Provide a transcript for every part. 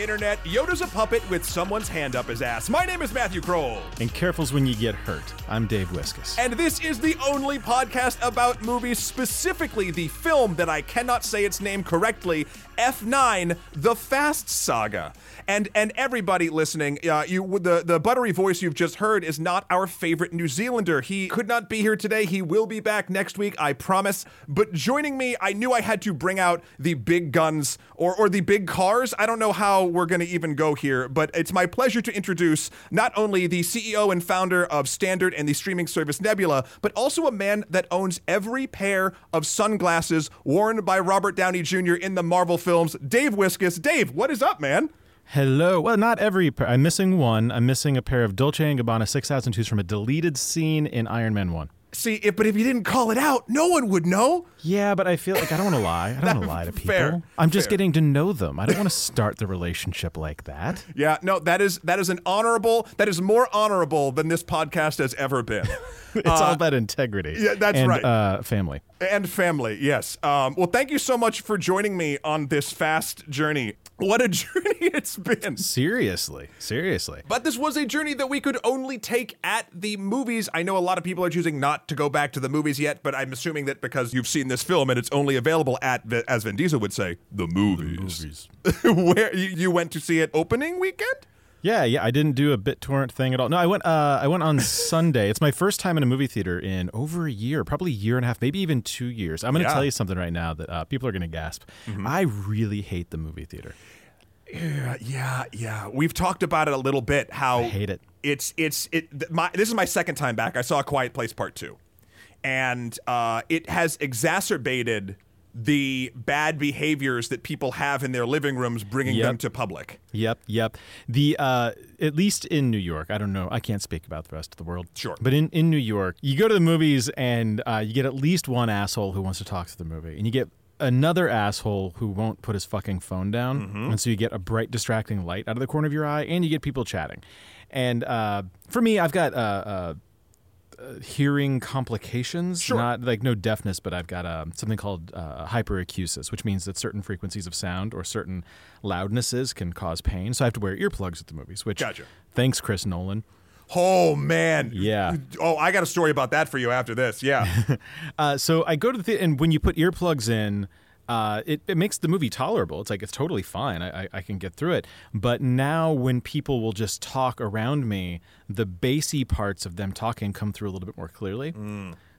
internet, Yoda's a puppet with someone's hand up his ass. My name is Matthew Kroll. And careful's when you get hurt. I'm Dave Wiskus. And this is the only podcast about movies, specifically the film that I cannot say its name correctly, F9: The Fast Saga. And and everybody listening, uh, you the the buttery voice you've just heard is not our favorite New Zealander. He could not be here today. He will be back next week, I promise. But joining me, I knew I had to bring out the big guns or or the big cars. I don't know how we're going to even go here, but it's my pleasure to introduce not only the CEO and founder of Standard and the streaming service Nebula, but also a man that owns every pair of sunglasses worn by Robert Downey Jr. in the Marvel films, Dave Wiskus. Dave, what is up, man? Hello. Well, not every. I'm missing one. I'm missing a pair of Dolce & Gabbana 6002s from a deleted scene in Iron Man 1. See, if, but if you didn't call it out, no one would know. Yeah, but I feel like I don't want to lie. I don't want to lie to people. Fair, I'm just fair. getting to know them. I don't want to start the relationship like that. Yeah, no, that is that is an honorable. That is more honorable than this podcast has ever been. It's all about integrity. yeah, that's and, right. Uh, family. and family. Yes. Um, well, thank you so much for joining me on this fast journey. What a journey it's been. Seriously. Seriously. But this was a journey that we could only take at the movies. I know a lot of people are choosing not to go back to the movies yet, but I'm assuming that because you've seen this film and it's only available at, as Vin Diesel would say, the movies. Where you, you went to see it opening weekend? Yeah, yeah. I didn't do a BitTorrent thing at all. No, I went. Uh, I went on Sunday. It's my first time in a movie theater in over a year, probably a year and a half, maybe even two years. I'm going to Yeah. tell you something right now that uh, people are going to gasp. I really hate the movie theater. Yeah, yeah, yeah. We've talked about it a little bit. How I hate it. It's it's it. My this is my second time back. I saw a Quiet Place Part Two, and uh, it has exacerbated the bad behaviors that people have in their living rooms, bringing Yep. them to public. Yep, yep. The uh, at least in New York, I don't know. I can't speak about the rest of the world. Sure. but in in New York, you go to the movies and uh, you get at least one asshole who wants to talk to the movie, and you get another asshole who won't put his fucking phone down, Mm-hmm. and so you get a bright, distracting light out of the corner of your eye, and you get people chatting. And uh, for me, I've got. Uh, hearing complications, Sure. not like no deafness, but I've got um, something called uh, hyperacusis, which means that certain frequencies of sound or certain loudnesses can cause pain. So I have to wear earplugs at the movies. Which, Gotcha. thanks, Chris Nolan. Oh man. Yeah. Oh, I got a story about that for you after this. Yeah. Uh, so I go to the theater, and when you put earplugs in, uh, it, it makes the movie tolerable. It's like it's totally fine. I, I, I can get through it. But now, when people will just talk around me, the bassy parts of them talking come through a little bit more clearly.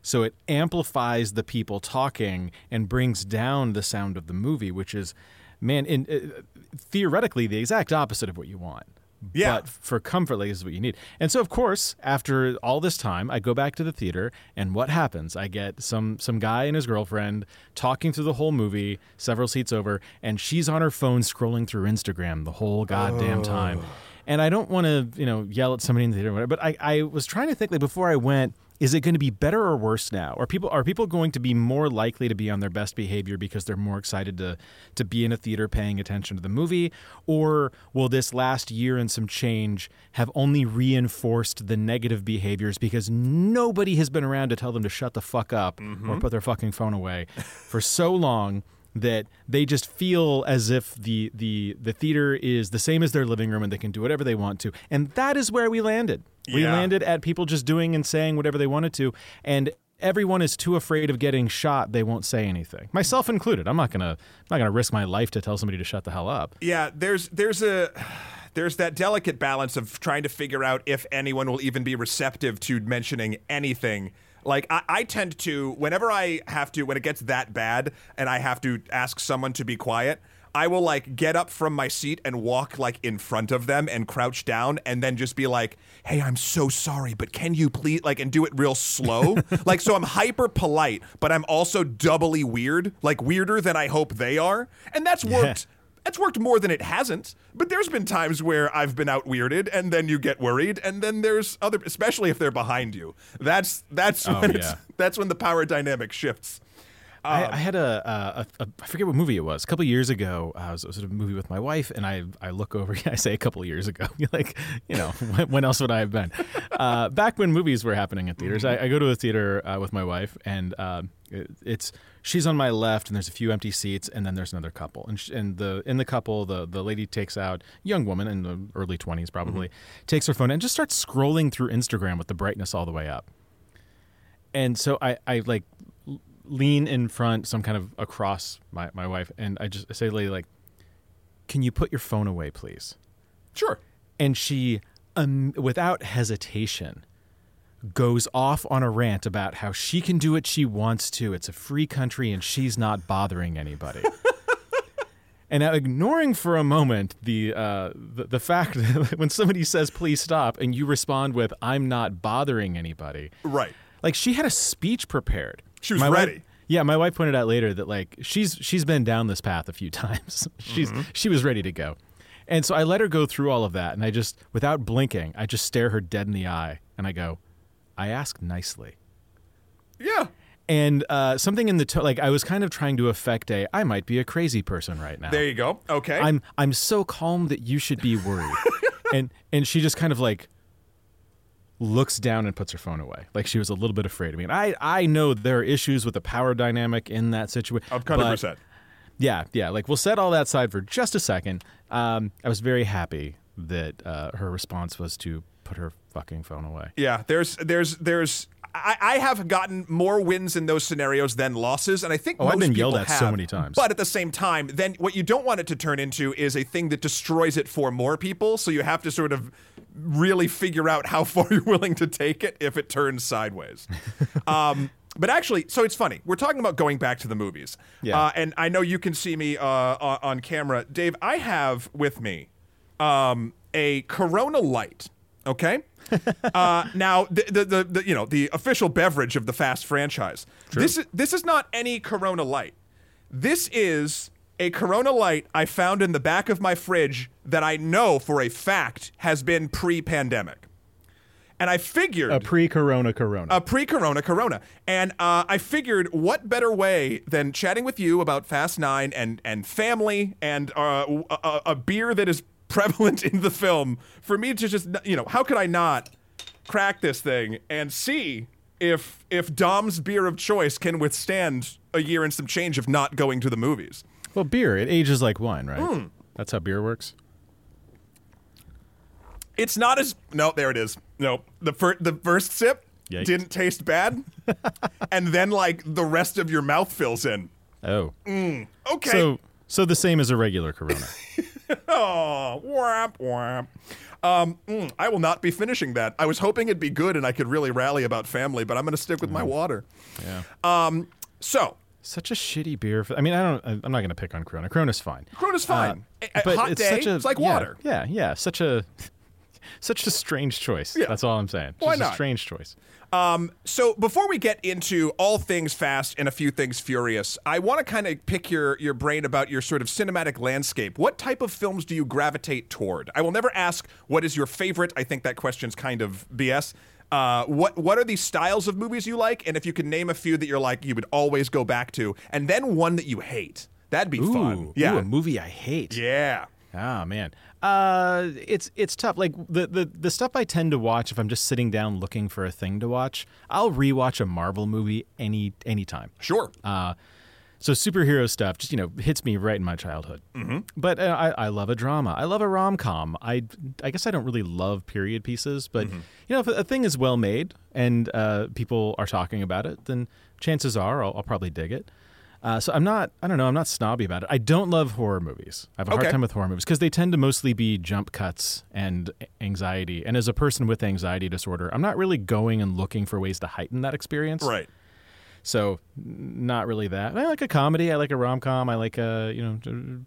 So it amplifies the people talking and brings down the sound of the movie, which is, man, in uh, theoretically the exact opposite of what you want. Yeah. But for comfort, like, this is what you need. And so, of course, after all this time, I go back to the theater, and what happens? I get some some guy and his girlfriend talking through the whole movie, several seats over, and she's on her phone scrolling through Instagram the whole goddamn time. And I don't want to, you know, yell at somebody in the theater, or whatever, but I, I was trying to think like before I went, is it going to be better or worse now? Are people are people going to be more likely to be on their best behavior because they're more excited to to be in a theater paying attention to the movie, or will this last year and some change have only reinforced the negative behaviors because nobody has been around to tell them to shut the fuck up mm-hmm. or put their fucking phone away for so long? that they just feel as if the the the theater is the same as their living room and they can do whatever they want to. And that is where we landed. We Yeah. landed at people just doing and saying whatever they wanted to and everyone is too afraid of getting shot they won't say anything. Myself included. I'm not going to I'm not to risk my life to tell somebody to shut the hell up. Yeah, there's there's a there's that delicate balance of trying to figure out if anyone will even be receptive to mentioning anything. Like I, I tend to whenever I have to when it gets that bad and I have to ask someone to be quiet, I will like get up from my seat and walk like in front of them and crouch down and then just be like, "Hey, I'm so sorry, but can you please like and do it real slow?" like so I'm hyper polite, but I'm also doubly weird, like weirder than I hope they are. And that's worked it's worked more than it hasn't, but there's been times where I've been out weirded, and then you get worried, and then there's other, especially if they're behind you. That's that's Oh, when it's yeah. that's when the power dynamic shifts. I, Um, I had a, a, a, I forget what movie it was. A couple years ago, I was, was at a movie with my wife, and I I look over. I say a couple years ago, like you know, when, when else would I have been? Uh, back when movies were happening at theaters, I, I go to a theater uh, with my wife, and um, it, it's she's on my left, and there's a few empty seats, and then there's another couple, and sh- and the in the couple, the the lady takes out young woman in the early twenties probably, takes her phone and just starts scrolling through Instagram with the brightness all the way up and so I, I like lean in front, some kind of across my, my wife, and I just I say, lady, like, can you put your phone away, please? Sure. And she, um, without hesitation, goes off on a rant about how she can do what she wants to. It's a free country, and she's not bothering anybody. And now, ignoring for a moment the, uh, the the fact that when somebody says "please stop" and you respond with "I'm not bothering anybody," Right. like she had a speech prepared. She was My wife- ready. yeah, my wife pointed out later that like she's she's been down this path a few times. she's Mm-hmm. she was ready to go. And so I let her go through all of that and I just without blinking, I just stare her dead in the eye and I go, I ask nicely. Yeah. And uh, something in the to- like I was kind of trying to affect a I might be a crazy person right now. There you go. Okay. I'm I'm so calm that you should be worried. and and she just kind of like looks down and puts her phone away. Like she was a little bit afraid of me. And I I know there are issues with the power dynamic in that situation. I've kind of hundred percent. Yeah, yeah. Like we'll set all that aside for just a second. Um, I was very happy that uh, her response was to put her fucking phone away. Yeah, there's there's there's I, I have gotten more wins in those scenarios than losses, and I think Oh, most I've been yelled at so many times. But at the same time, then what you don't want it to turn into is a thing that destroys it for more people. So you have to sort of really figure out how far you're willing to take it if it turns sideways. um, but actually, so it's funny. We're talking about going back to the movies. Yeah. Uh, and I know you can see me uh, on camera, Dave. I have with me um, a Corona Light. Okay. uh, now, the, the, the, the you know the official beverage of the Fast franchise. This is this is not any Corona Light. This is a Corona Light I found in the back of my fridge that I know for a fact has been pre-pandemic, and I figured A pre-corona corona. a pre-corona corona. And uh, i figured what better way than chatting with you about fast nine and and family and uh, a, a- a beer that is prevalent in the film for me to just you know how could i not crack this thing and see if if dom's beer of choice can withstand a year and some change of not going to the movies well, beer it ages like wine, right? Hmm. That's how beer works. it's not as no there it is no the first the first sip Yikes. didn't taste bad and then like the rest of your mouth fills in Oh, okay so so the same as a regular corona. Oh, whap, whap. Um, mm, I will not be finishing that. I was hoping it'd be good and I could really rally about family, but I'm going to stick with my water. yeah. Um, so, Such a shitty beer. For, I mean, I don't. I'm not going to pick on Corona. Corona's fine. Corona's fine. A- a Uh, but hot it's day, such a, it's like yeah, water. Yeah, yeah. Such a such a strange choice. Yeah. That's all I'm saying. Why Just not? a strange choice. Um, so before we get into all things fast and a few things furious, I want to kind of pick your your brain about your sort of cinematic landscape. What type of films do you gravitate toward? I will never ask what is your favorite. I think that question's kind of BS. Uh, what what are the styles of movies you like? And if you could name a few that you're like you would always go back to, and then one that you hate, that'd be fun. Yeah, ooh, a movie I hate. yeah. Ah man, uh, it's it's tough. Like the, the the stuff I tend to watch if I'm just sitting down looking for a thing to watch, I'll rewatch a Marvel movie any anytime. Sure. Uh, so superhero stuff just you know hits me right in my childhood. Mm-hmm. But uh, I, I love a drama. I love a rom com. I I guess I don't really love period pieces, but you know if a thing is well made and uh, people are talking about it, then chances are I'll, I'll probably dig it. Uh, so I'm not I don't know I'm not snobby about it. I don't love horror movies. I have a Okay. hard time with horror movies because they tend to mostly be jump cuts and anxiety. And as a person with anxiety disorder, I'm not really going and looking for ways to heighten that experience. right. So, not really that. I like a comedy. I like a rom com. I like a you know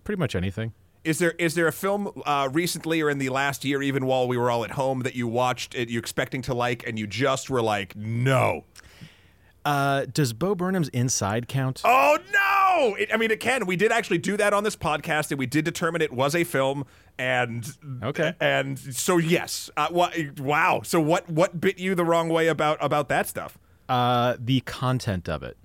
pretty much anything. Is there is there a film uh, recently or in the last year, even while we were all at home, that you watched it, you expecting to like, and you just were like, no? Uh, does Bo Burnham's Inside count? Oh no! It, I mean, it can. We did actually do that on this podcast, and we did determine it was a film. And Okay. and so yes. Uh, wha- wow. So what what bit you the wrong way about about that stuff? Uh, the content of it.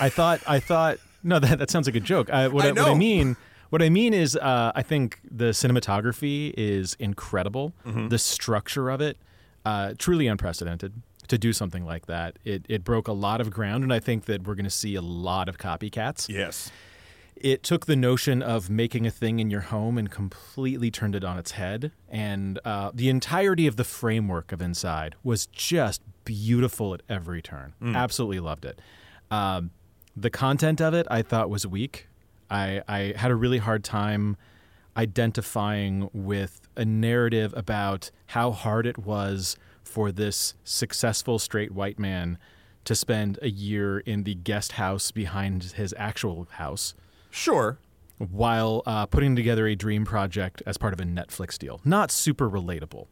I thought I thought no that that sounds like a joke. I, what, I I, what I mean what I mean is uh, I think the cinematography is incredible. Mm-hmm. The structure of it uh, truly unprecedented to do something like that. It it broke a lot of ground, and I think that we're going to see a lot of copycats. Yes. It took the notion of making a thing in your home and completely turned it on its head. And uh, the entirety of the framework of Inside was just beautiful at every turn. Absolutely loved it. Um, the content of it I thought was weak. I, I had a really hard time identifying with a narrative about how hard it was for this successful straight white man to spend a year in the guest house behind his actual house Sure. while uh, putting together a dream project as part of a Netflix deal. Not super relatable.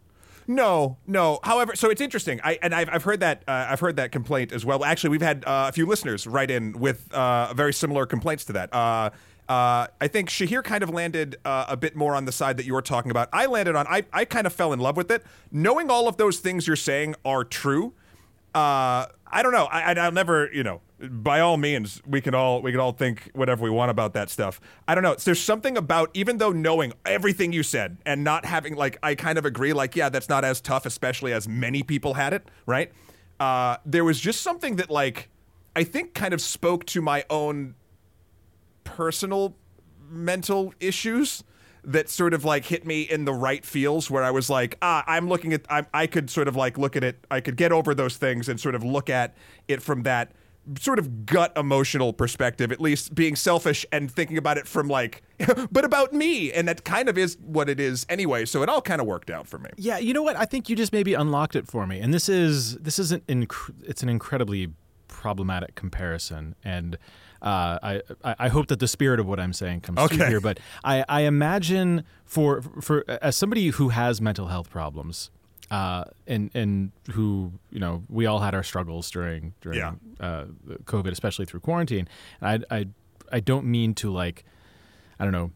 No, no. However, so it's interesting. I and I've, I've heard that uh, I've heard that complaint as well. Actually, we've had uh, a few listeners write in with uh, very similar complaints to that. Uh, uh, I think Shahir kind of landed uh, a bit more on the side that you were talking about. I landed on. I I kind of fell in love with it, knowing all of those things you're saying are true. Uh, I don't know. I, I'll never, you know. By all means, we can all we can all think whatever we want about that stuff. I don't know. There's something about even though knowing everything you said and not having like I kind of agree. Like, yeah, that's not as tough, especially as many people had it, right? Uh, there was just something that like I think kind of spoke to my own personal mental issues that sort of like hit me in the right feels where I was like, ah, I'm looking at, I, I could sort of like look at it, I could get over those things and sort of look at it from that sort of gut emotional perspective, at least being selfish and thinking about it from like, but about me. And that kind of is what it is anyway. So it all kind of worked out for me. Yeah, you know what? I think you just maybe unlocked it for me. And this is this is an inc- it's an incredibly problematic comparison, and uh, I I hope that the spirit of what I'm saying comes through Okay. here. But I I imagine for for as somebody who has mental health problems. Uh, and and who you know we all had our struggles during during Yeah. uh, COVID, especially through quarantine. And I I I don't mean to like I don't know,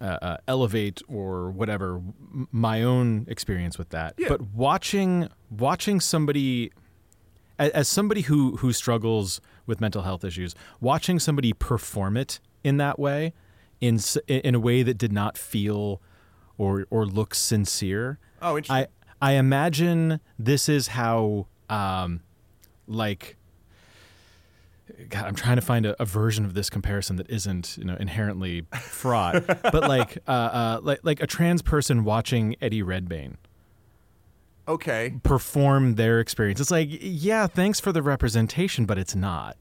uh, uh, elevate or whatever m- my own experience with that. Yeah. But watching watching somebody as, as somebody who who struggles with mental health issues, watching somebody perform it in that way, in in a way that did not feel or or look sincere. Oh, interesting. I I imagine this is how um like God, I'm trying to find a, a version of this comparison that isn't, you know, inherently fraught, but like, uh, uh, like, like a trans person watching Eddie Redmayne okay. perform their experience. It's like, yeah, thanks for the representation, but it's not.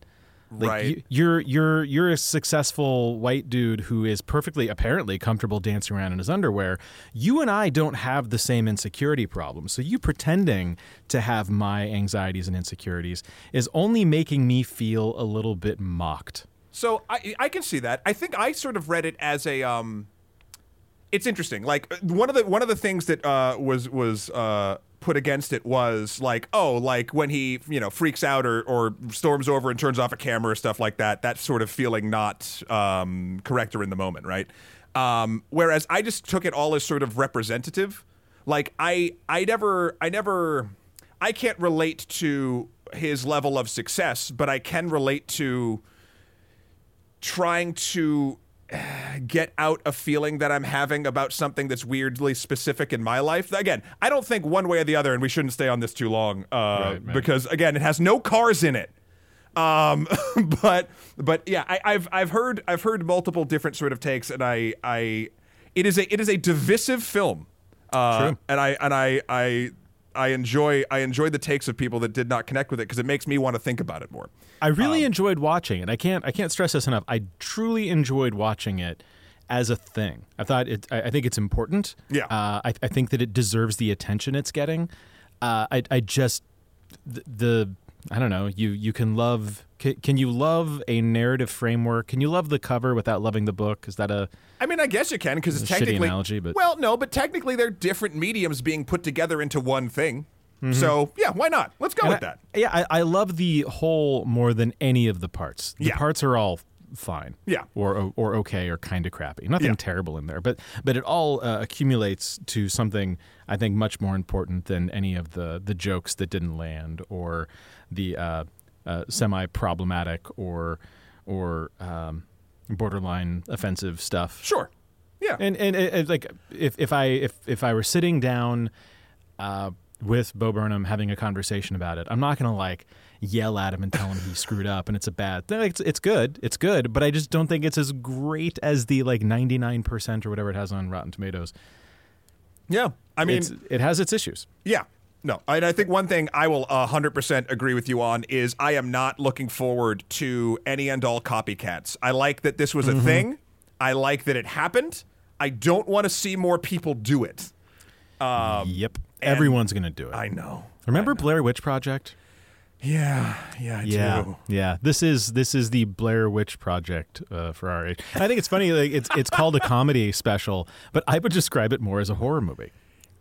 Like Right. you, you're you're you're a successful white dude who is perfectly apparently comfortable dancing around in his underwear. You and I don't have the same insecurity problems. So you pretending to have my anxieties and insecurities is only making me feel a little bit mocked. So I I can see that. I think I sort of read it as a um it's interesting. Like one of the one of the things that uh was was uh put against it was like oh like when he you know freaks out or or storms over and turns off a camera or stuff like that that sort of feeling not um correct or in the moment right? Um whereas i just took it all as sort of representative. Like i i never i never i can't relate to his level of success but i can relate to trying to get out a feeling that I'm having about something that's weirdly specific in my life. Again, I don't think one way or the other, and we shouldn't stay on this too long uh, Right, because again, it has no cars in it. Um, but but yeah, I, I've I've heard I've heard multiple different sort of takes, and I I it is a it is a divisive film. Uh, True. and I and I I I enjoy I enjoy the takes of people that did not connect with it because it makes me want to think about it more. I really Um, enjoyed watching it. I can't I can't stress this enough. I truly enjoyed watching it as a thing. I thought it. I, I think it's important. Yeah. Uh, I, I think that it deserves the attention it's getting. Uh, I I just the, the I don't know. You you can love. Can, can you love a narrative framework? Can you love the cover without loving the book? Is that a I mean, I guess you can because it's technically analogy, but- well, no, but technically they're different mediums being put together into one thing. Mm-hmm. So yeah, why not? Let's go with that. Yeah, I, I love the whole more than any of the parts. The Yeah. parts are all fine. Yeah. Or or okay or kind of crappy. Nothing Yeah. terrible in there, but but it all uh, accumulates to something I think much more important than any of the the jokes that didn't land or the uh, uh, semi problematic or or um, borderline offensive stuff. Sure. Yeah. And and it, it, like if if I if if I were sitting down uh, with Bo Burnham having a conversation about it, I'm not gonna like yell at him and tell him he screwed up and it's a bad thing. It's, it's good, it's good, but I just don't think it's as great as the like 99 percent or whatever it has on Rotten Tomatoes. yeah. I mean, It's, it has its issues. Yeah. No, and I think one thing I will 100% agree with you on is I am not looking forward to any and all copycats. I like that this was a mm-hmm. thing. I like that it happened. I don't want to see more people do it. Um, yep, everyone's gonna do it. I know. Remember Blair Witch Project? Yeah, yeah, I Yeah, do. yeah. This is this is the Blair Witch Project uh, for our age. I think it's funny. Like it's it's called a comedy special, but I would describe it more as a horror movie.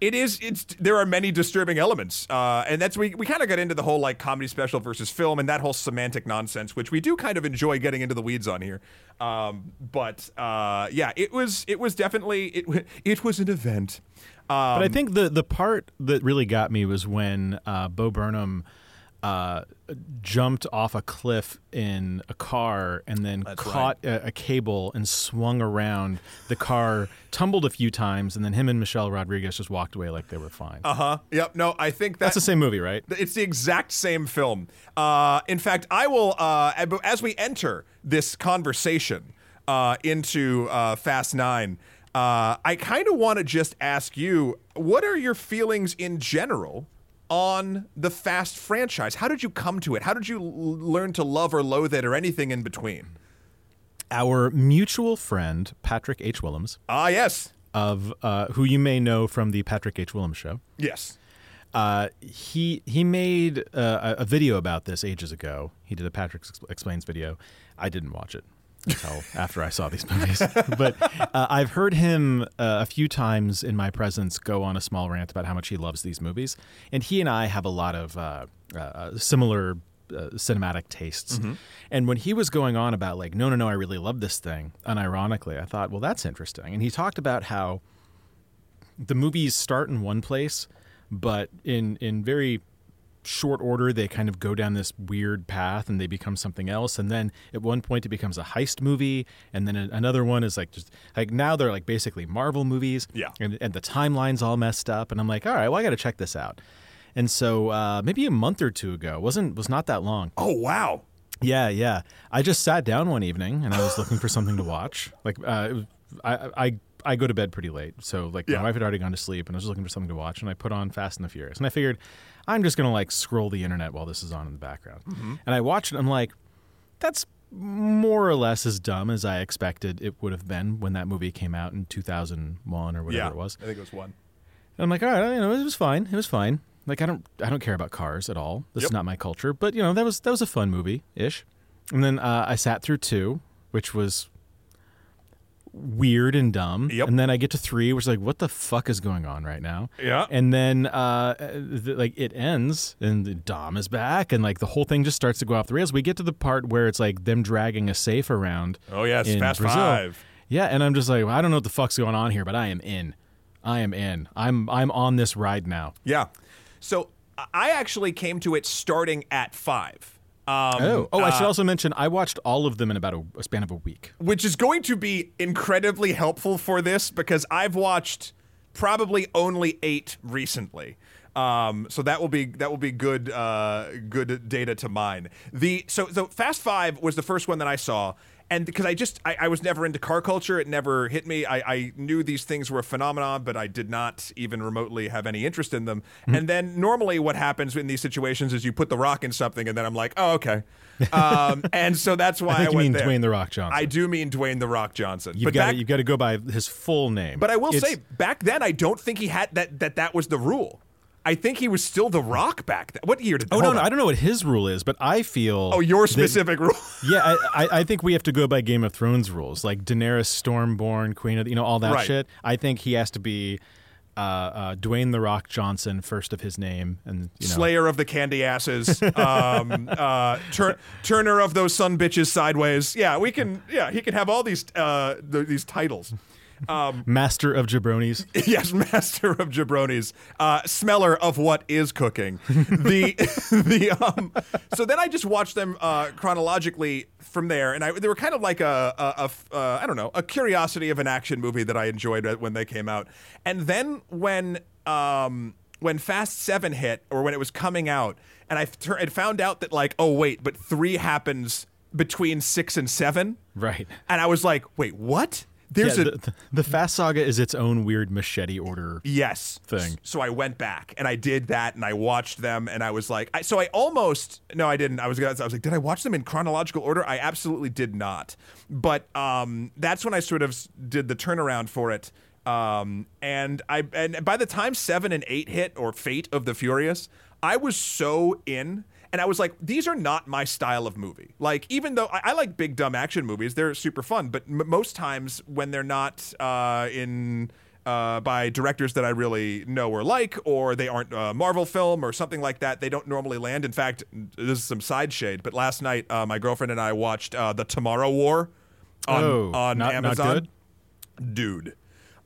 It is. It's there are many disturbing elements, uh, and that's we we kind of got into the whole like comedy special versus film and that whole semantic nonsense, which we do kind of enjoy getting into the weeds on here. Um, but uh, yeah, it was it was definitely it it was an event. Um, But I think the the part that really got me was when uh, Bo Burnham uh, jumped off a cliff in a car and then caught a, a cable and swung around. The car tumbled a few times, and then him and Michelle Rodriguez just walked away like they were fine. Uh huh. Yep. No, I think That's that's the same movie, right? It's the exact same film. Uh, in fact, I will, uh, as we enter this conversation uh, into uh, Fast Nine, uh, I kind of want to just ask you what are your feelings in general on the Fast franchise? How did you come to it? How did you l- learn to love or loathe it or anything in between? Our mutual friend Patrick H. Willems, Ah, yes. of uh, who you may know from the Patrick H. Willems show. Yes. Uh, he he made uh, a a video about this ages ago. He did a Patrick Ex- explains video. I didn't watch it until after I saw these movies, but uh, I've heard him uh, a few times in my presence go on a small rant about how much he loves these movies, and he and I have a lot of uh, uh, similar. Uh, cinematic tastes, and when he was going on about like, no, no, no, I really love this thing, unironically, I thought, well, that's interesting. And he talked about how the movies start in one place, but in in very short order they kind of go down this weird path and they become something else and then at one point it becomes a heist movie and then another one is like just like now they're like basically marvel movies Yeah. and, and the timeline's all messed up and i'm like all right well i gotta check this out and so uh, maybe a month or two ago wasn't was not that long Oh, wow. yeah, yeah. I just sat down one evening and I was looking for something to watch. Like, uh, I, I, I go to bed pretty late, so like Yeah. my wife had already gone to sleep, and I was just looking for something to watch, and I put on Fast and the Furious, and I figured I'm just gonna like scroll the internet while this is on in the background, and I watched it. I'm like, that's more or less as dumb as I expected it would have been when that movie came out in 2001 or whatever yeah. it was. I think it was one. And I'm like, all right, you know, it was fine. It was fine. Like I don't, I don't care about cars at all. This Yep. is not my culture. But you know, that was that was a fun movie ish. And then uh, I sat through two, which was weird and dumb. Yep. And then I get to three, which is like, what the fuck is going on right now? Yeah. And then uh, like it ends, and the Dom is back, and like the whole thing just starts to go off the rails. We get to the part where it's like them dragging a safe around. Oh, yes. in Fast Brazil. Five. Yeah, and I'm just like, well, I don't know what the fuck's going on here, but I am in. I am in. I'm I'm on this ride now. Yeah. So I actually came to it starting at five. Um, Oh, oh! I should uh, also mention I watched all of them in about a, a span of a week. which is going to be incredibly helpful for this because I've watched probably only eight recently. Um, so that will be that will be good uh, good data to mine. The so so Fast Five was the first one that I saw, and because I just I, I was never into car culture, it never hit me. I, I knew these things were a phenomenon, but I did not even remotely have any interest in them. Mm-hmm. And then normally what happens in these situations is you put the rock in something, and then I'm like, oh okay. Um, and so that's why I you went mean there. Dwayne the Rock Johnson. I do mean Dwayne the Rock Johnson. You've got you've got to go by his full name. but I will It's- say back then I don't think he had that that that was the rule. I think he was still the Rock back then. What year did? Oh no, no, on. I don't know what his rule is, but I feel. Oh, your that- specific rule. yeah, I, I, I think we have to go by Game of Thrones rules, like Daenerys Stormborn, Queen of the, you know all that Right. shit. I think he has to be uh, uh, Dwayne the Rock Johnson, first of his name, and you know. Slayer of the candy asses, um, uh, tur- turner of those sun bitches sideways. Yeah, we can. Yeah, he can have all these uh, th- these titles. Um, Master of jabronis. yes, master of jabronis, uh, smeller of what is cooking. the the um, so then I just watched them uh, chronologically from there, and I they were kind of like a, a, a uh, I don't know a curiosity of an action movie that I enjoyed when they came out, and then when um, when Fast Seven hit or when it was coming out, and I f- had found out that like oh wait, but three happens between six and seven, Right. and I was like wait what? There's yeah, a the, the, Fast Saga is its own weird machete order. Yes. thing. So I went back and I did that and I watched them and I was like, I, so I almost no, I didn't. I was gonna. I was like, did I watch them in chronological order? I absolutely did not. But um, that's when I sort of did the turnaround for it. Um, and I and by the time seven and eight hit or Fate of the Furious, I was so in. And I was like, these are not my style of movie. Like, even though I, I like big dumb action movies, they're super fun. But m- most times when they're not uh, in uh, by directors that I really know or like, or they aren't a Marvel film or something like that. They don't normally land. In fact, this is some side shade, but last night uh, my girlfriend and I watched uh, the Tomorrow War on, oh, on not, Amazon. Not good. Dude,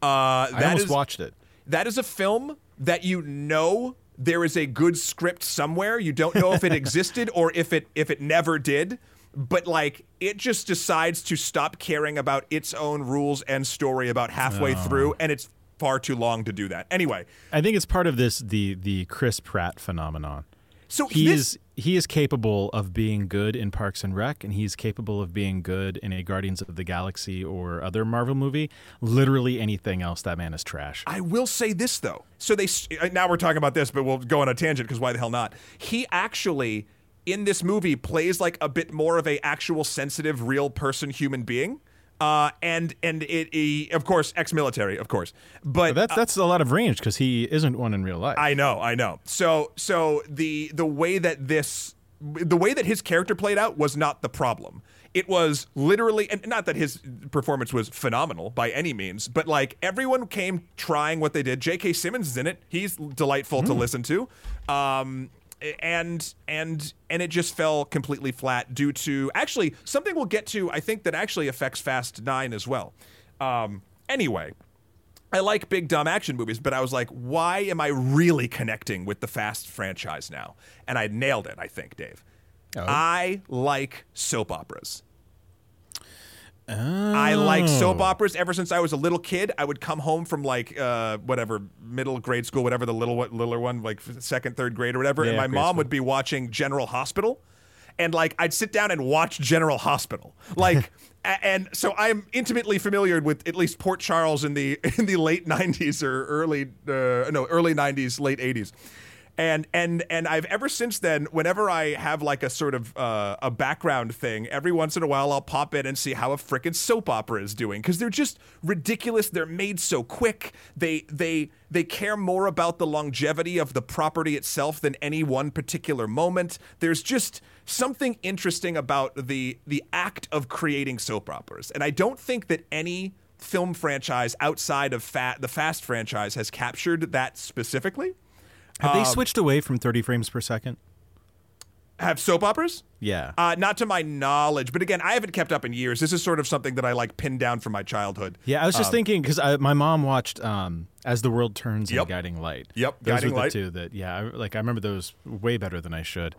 uh, I almost is- watched it. that is a film that you know there is a good script somewhere. You don't know if it existed or if it if it never did. But like it just decides to stop caring about its own rules and story about halfway oh. through, and it's far too long to do that. Anyway, I think it's part of this the the Chris Pratt phenomenon. So He this, is he is capable of being good in Parks and Rec, and he's capable of being good in a Guardians of the Galaxy or other Marvel movie. Literally anything else, that man is trash. I will say this though. So they uh, now we're talking about this, but we'll go on a tangent because why the hell not? He actually in this movie plays like a bit more of a actual sensitive, real person, human being. Uh, and and it, he, of course ex-military, of course, but That's that's a lot of range because he isn't one in real life. I know, I know. So so the the way that this the way that his character played out was not the problem. It was literally and not that his performance was phenomenal by any means, but like everyone came trying what they did. J.K. Simmons is in it. He's delightful to listen to. Um and and and it just fell completely flat due to actually something we'll get to I think that actually affects Fast 9 as well. Um anyway, I like big dumb action movies, but I was like, why am I really connecting with the Fast franchise now? And I nailed it, I think, Dave. I like soap operas. I like soap operas ever since I was a little kid. I would come home from like uh, whatever middle grade school, whatever the little one- littler one, like second, third grade or whatever, and my mom school. would be watching General Hospital, and like I'd sit down and watch General Hospital, like. And so I'm intimately familiar with at least Port Charles in the in the late '90s or early uh, no early '90s, late '80s, and and and I've ever since then, whenever I have like a sort of uh, a background thing, every once in a while I'll pop in and see how a frickin' soap opera is doing because they're just ridiculous. They're made so quick. They they they care more about the longevity of the property itself than any one particular moment. There's just something interesting about the the act of creating soap operas, and I don't think that any film franchise outside of Fat the Fast franchise has captured that specifically. Have Um, they switched away from 30 frames per second? Have soap operas? Yeah. Uh, not to my knowledge, but again, I haven't kept up in years. This is sort of something that I like pinned down from my childhood. yeah, I was um, just thinking because my mom watched um, As the World Turns Yep. and Guiding Light. Yep, those Guiding were the Light. two that yeah, I, like I remember those way better than I should.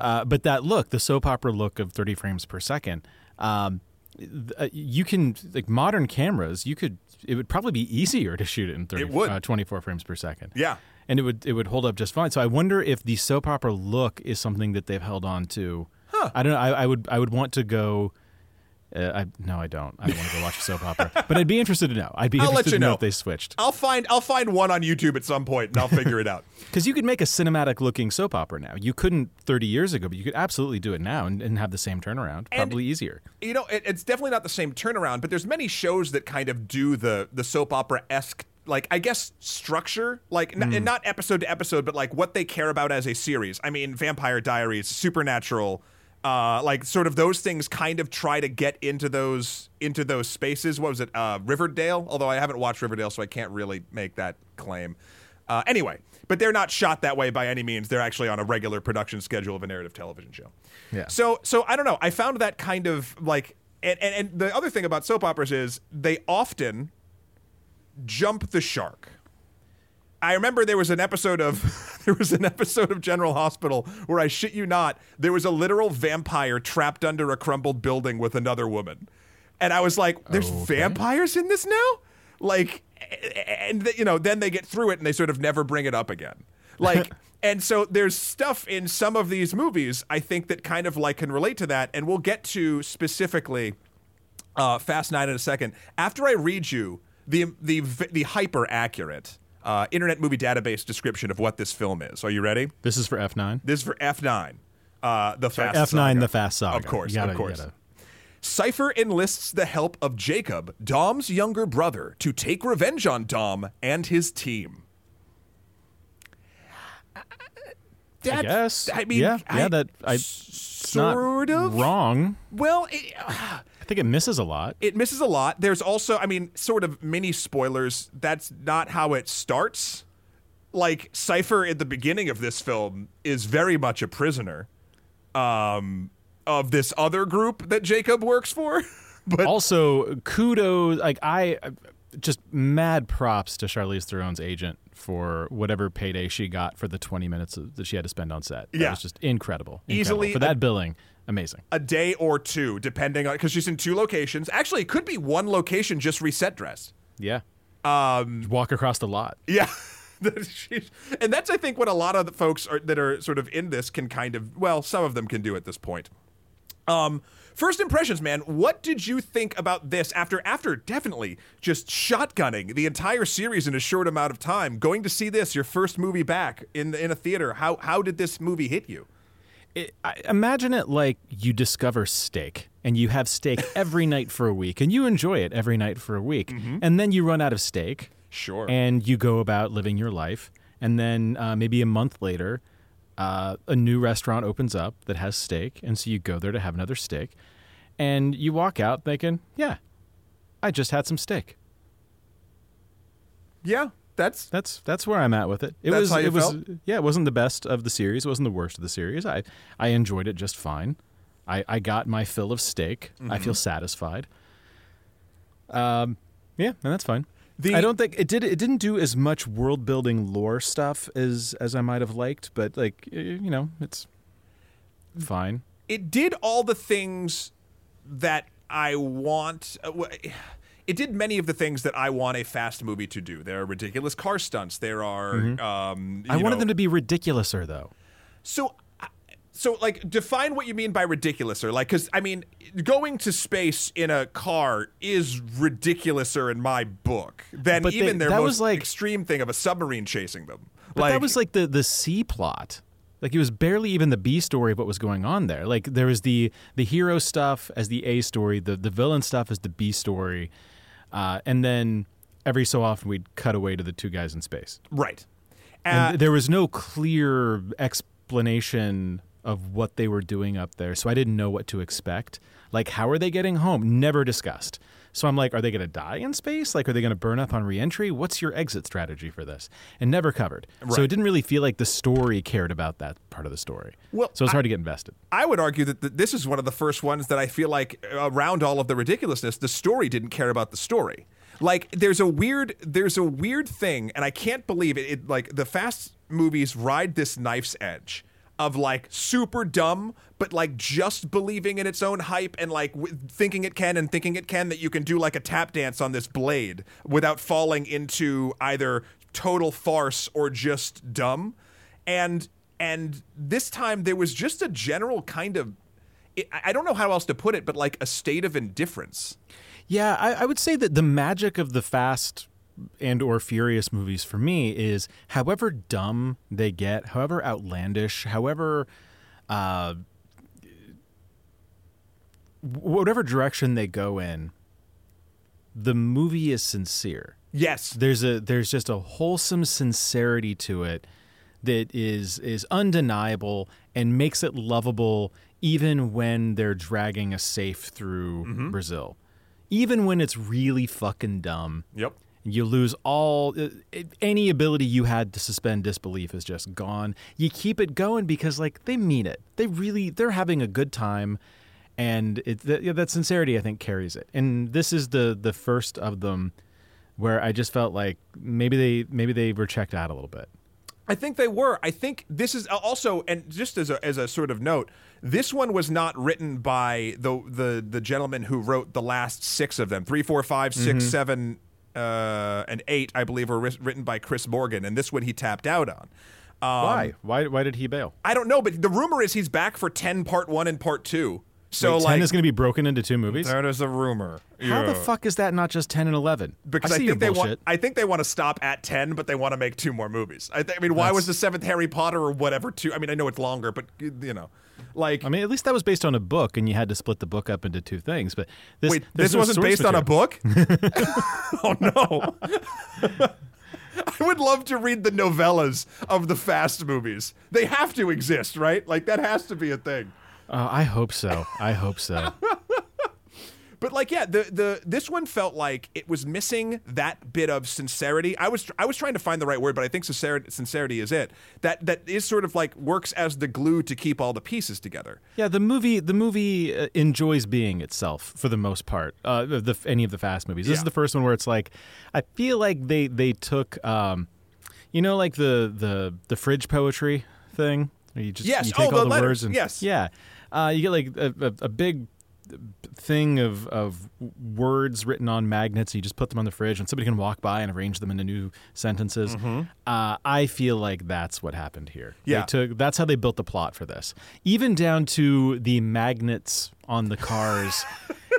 Uh, but that look, the soap opera look of 30 frames per second, um, th- uh, you can like modern cameras, you could it would probably be easier to shoot it in 30 It would. Uh, 24 frames per second. Yeah. And it would it would hold up just fine. So I wonder if the soap opera look is something that they've held on to. Huh. I don't know. I, I would I would want to go. Uh, I no, I don't. I don't want to go watch a soap opera, but I'd be interested to know. I'd be I'll let interested you to know know. if they switched I'll find I'll find one on YouTube at some point and I'll figure it out. because you could make a cinematic looking soap opera now. You couldn't 30 years ago, but you could absolutely do it now and, and have the same turnaround. Probably easier. You know, it, it's definitely not the same turnaround, but there's many shows that kind of do the the soap opera esque like I guess structure, like n- and not episode to episode, but like what they care about as a series. I mean, Vampire Diaries, Supernatural, uh, like sort of those things kind of try to get into those into those spaces. What was it, uh, Riverdale? Although I haven't watched Riverdale, so I can't really make that claim. Uh, anyway, but they're not shot that way by any means. They're actually on a regular production schedule of a narrative television show. Yeah. So so I don't know. I found that kind of like and, and, and the other thing about soap operas is they often jump the shark. I remember there was an episode of there was an episode of General Hospital where I shit you not, there was a literal vampire trapped under a crumbled building with another woman. And I was like, there's Okay. vampires in this now? Like and th- you know, then they get through it and they sort of never bring it up again. Like and so there's stuff in some of these movies I think that kind of like can relate to that and we'll get to specifically uh, Fast Nine in a second. After I read you the the the hyper accurate uh, Internet Movie Database description of what this film is, are you ready? This is for F9. This is for F nine, uh, the Fast F9, the Fast Saga. Of course, gotta- of course. Cipher enlists the help of Jacob, Dom's younger brother, to take revenge on Dom and his team. I guess. I mean, yeah, I- yeah. That I it's not sort of wrong. Well, it, I think it misses a lot. it misses a lot. There's also, I mean, sort of mini spoilers. That's not how it starts. Like Cipher at the beginning of this film is very much a prisoner um, of this other group that Jacob works for. but also, kudos. Like I, just mad props to Charlize Theron's agent for whatever payday she got for the 20 minutes that she had to spend on set. That Yeah. was just incredible. incredible. Easily for that billing. Amazing. a day or two, depending on because she's in two locations. Actually, it could be one location just reset dressed. Yeah. Um, walk across the lot. Yeah. And that's I think what a lot of the folks are, that are sort of in this can kind of well, some of them can do at this point. Um, first impressions, man. What did you think about this after after definitely just shotgunning the entire series in a short amount of time? Going to see this, your first movie back in in a theater. How how did this movie hit you? It, I, imagine it like you discover steak and you have steak every night for a week and you enjoy it every night for a week and then you run out of steak Sure. and you go about living your life and then uh, maybe a month later uh, a new restaurant opens up that has steak and so you go there to have another steak and you walk out thinking yeah i just had some steak. Yeah, that's that's that's where I'm at with it. It was it was felt? yeah, it wasn't the best of the series, it wasn't the worst of the series. I I enjoyed it just fine. I, I got my fill of steak. I Mm-hmm. feel satisfied. Um yeah, and that's fine. The- I don't think it did it didn't do as much world building lore stuff as as I might have liked, but like you know, it's fine. it did all the things that I want. uh, It did many of the things that I want a fast movie to do. There are ridiculous car stunts. There are. Um, Mm-hmm. I you wanted know- them to be ridiculouser though. So, so like, define what you mean by ridiculouser. Like, because I mean, going to space in a car is ridiculouser in my book than But they- even their most like- extreme thing of a submarine chasing them. But that was like the the C plot. Like it was barely even the B story of what was going on there. Like there was the the hero stuff as the A story, the the villain stuff as the B story, uh, and then every so often we'd cut away to the two guys in space. right. And Uh, there was no clear explanation of what they were doing up there, so I didn't know what to expect. Like, how are they getting home? Never discussed. So I'm like, are they going to die in space? Like, are they going to burn up on reentry? What's your exit strategy for this? And never covered. So it didn't really feel like the story cared about that part of the story. Well, so it's hard to get invested. I would argue that th- this is one of the first ones that I feel like uh, around all of the ridiculousness, the story didn't care about the story. Like there's a weird there's a weird thing, and I can't believe it. it like the fast movies ride this knife's edge of like super dumb, but like just believing in its own hype and like w- thinking it can and thinking it can that you can do like a tap dance on this blade without falling into either total farce or just dumb. And and this time there was just a general kind of I don't know how else to put it, but like a state of indifference. Yeah, I, I would say that the magic of the Fast and or Furious movies for me is however dumb they get, however outlandish, however uh, whatever direction they go in, the movie is sincere. Yes. There's a there's just a wholesome sincerity to it that is is undeniable and makes it lovable even when they're dragging a safe through Brazil. Even when it's really fucking dumb. Yep. You lose all uh, any ability you had to suspend disbelief is just gone. You keep it going because like they mean it. They really they're having a good time, and it that, that sincerity I think carries it. And this is the the first of them where I just felt like maybe they maybe they were checked out a little bit. I think they were. I think this is also, and just as a, as a sort of note, this one was not written by the the the gentleman who wrote the last six of them. Three, four, five, six, Mm-hmm. seven, uh, and eight, I believe, were wris- written by Chris Morgan, and this one he tapped out on. Um, Why? Why? Why did he bail? I don't know, but the rumor is he's back for ten, part one and part two. So Wait, like, ten is going to be broken into two movies. that is a rumor. How the fuck is that not just ten and eleven? Because I I, see think they bullshit. want. I think they want to stop at ten, but they want to make two more movies. I, th- I mean, why was the seventh Harry Potter or whatever? Two. I mean, I know it's longer, but you know, like, I mean, at least that was based on a book, and you had to split the book up into two things. But this, wait, this no wasn't based on a book. oh no. I would love to read the novellas of the Fast movies. They have to exist, right? Like that has to be a thing. Uh, I hope so. I hope so. But like, yeah, the the this one felt like it was missing that bit of sincerity. I was I was trying to find the right word, but I think sincerity sincerity is it. That that is sort of like works as the glue to keep all the pieces together. Yeah, the movie the movie uh, enjoys being itself for the most part. Uh, the, the any of the fast movies. This Yeah. is the first one where it's like I feel like they they took um, you know, like the the the fridge poetry thing. You just Yes. you take Oh, all the the words and Yes. yeah, uh, you get like a, a, a big thing of of words written on magnets. And you just put them on the fridge, and somebody can walk by and arrange them into new sentences. Uh, I feel like that's what happened here. They Mm-hmm. Yeah. took that's how they built the plot for this. Even down to the magnets on the cars.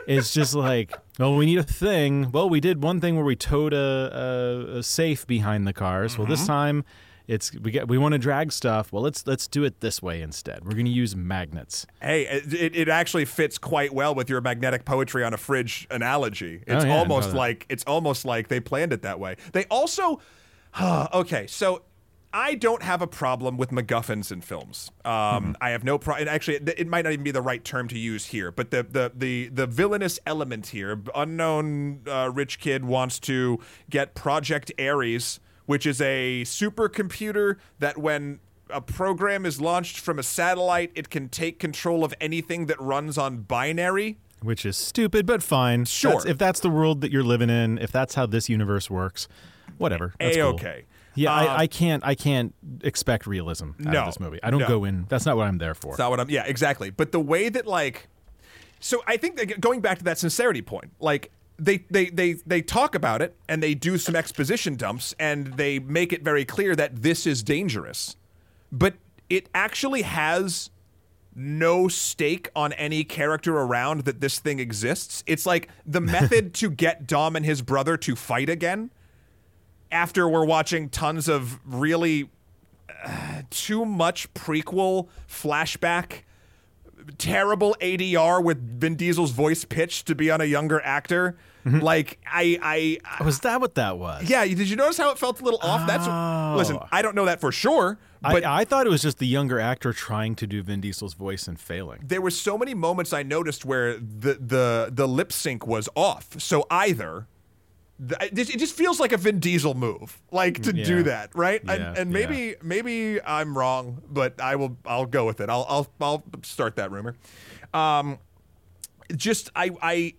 It's just like, well, we need a thing. Well, we did one thing where we towed a, a, a safe behind the cars. Well, Mm-hmm. this time it's we get we want to drag stuff. Well, let's let's do it this way instead. We're going to use magnets. Hey, it, it actually fits quite well with your magnetic poetry on a fridge analogy. It's Oh, yeah, almost like it's almost like they planned it that way. They also, okay, so. I don't have a problem with MacGuffins in films. Um, I have no problem. Actually, it, it might not even be the right term to use here. But the the the, the villainous element here, unknown uh, rich kid wants to get Project Ares, which is a supercomputer that when a program is launched from a satellite, it can take control of anything that runs on binary. Which is stupid, but fine. Sure. That's- if that's the world that you're living in, if that's how this universe works, whatever. That's cool. A-okay. Yeah, Uh, I, I can't. I can't expect realism out No, of this movie. I don't no. go in. That's not what I'm there for. That's not what I'm. Yeah, exactly. But the way that like, so I think that going back to that sincerity point, like they they they they talk about it and they do some exposition dumps and they make it very clear that this is dangerous, but it actually has no stake on any character around that this thing exists. It's like the method to get Dom and his brother to fight again after we're watching tons of really uh, too much prequel flashback terrible ADR with Vin Diesel's voice pitched to be on a younger actor. Mm-hmm. Like I I, oh, I Was that what that was? yeah, did you notice how it felt a little off? That's oh. listen, I don't know that for sure, but I, I thought it was just the younger actor trying to do Vin Diesel's voice and failing. there were so many moments I noticed where the the the lip sync was off. So either th- it just- it just feels like a Vin Diesel move, like to do that, right? Yeah, and and maybe maybe I'm wrong, but I will I'll go with it. I'll I'll I'll start that rumor. Um, just I I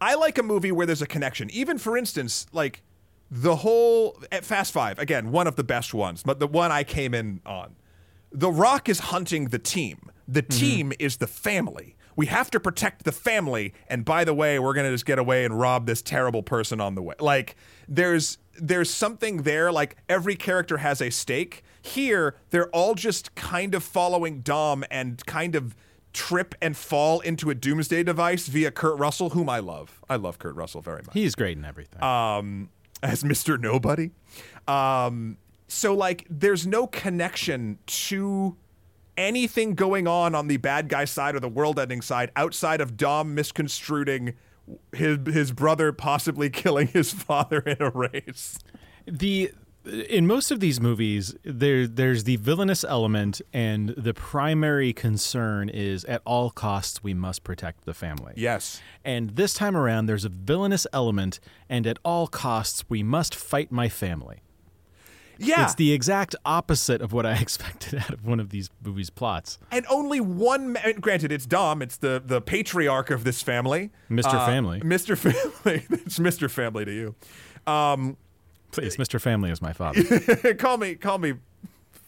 I like a movie where there's a connection. Even for instance, like the whole at Fast Five again, one of the best ones, but the one I came in on. The Rock is hunting the team. The team is the family. We have to protect the family. And by the way, we're gonna just get away and rob this terrible person on the way. Like there's there's something there. Like every character has a stake. Here, they're all just kind of following Dom and kind of trip and fall into a doomsday device via Kurt Russell, whom I love. I love Kurt Russell very much He's great in everything. um, as Mr. Nobody. Um, so like, there's no connection to anything going on on the bad guy side or the world-ending side outside of Dom misconstruing his his brother possibly killing his father in a race. the in most of these movies there there's the villainous element and the primary concern is at all costs we must protect the family. Yes. And this time around there's a villainous element and at all costs we must fight my family. Yeah. It's the exact opposite of what I expected out of one of these movies' plots. and only one. Ma- granted, it's Dom. It's the the patriarch of this family, Mr. Uh, Family. Mr. Family. it's Mr. Family to you. Um, Please, Mr. Family is my father. call me, call me,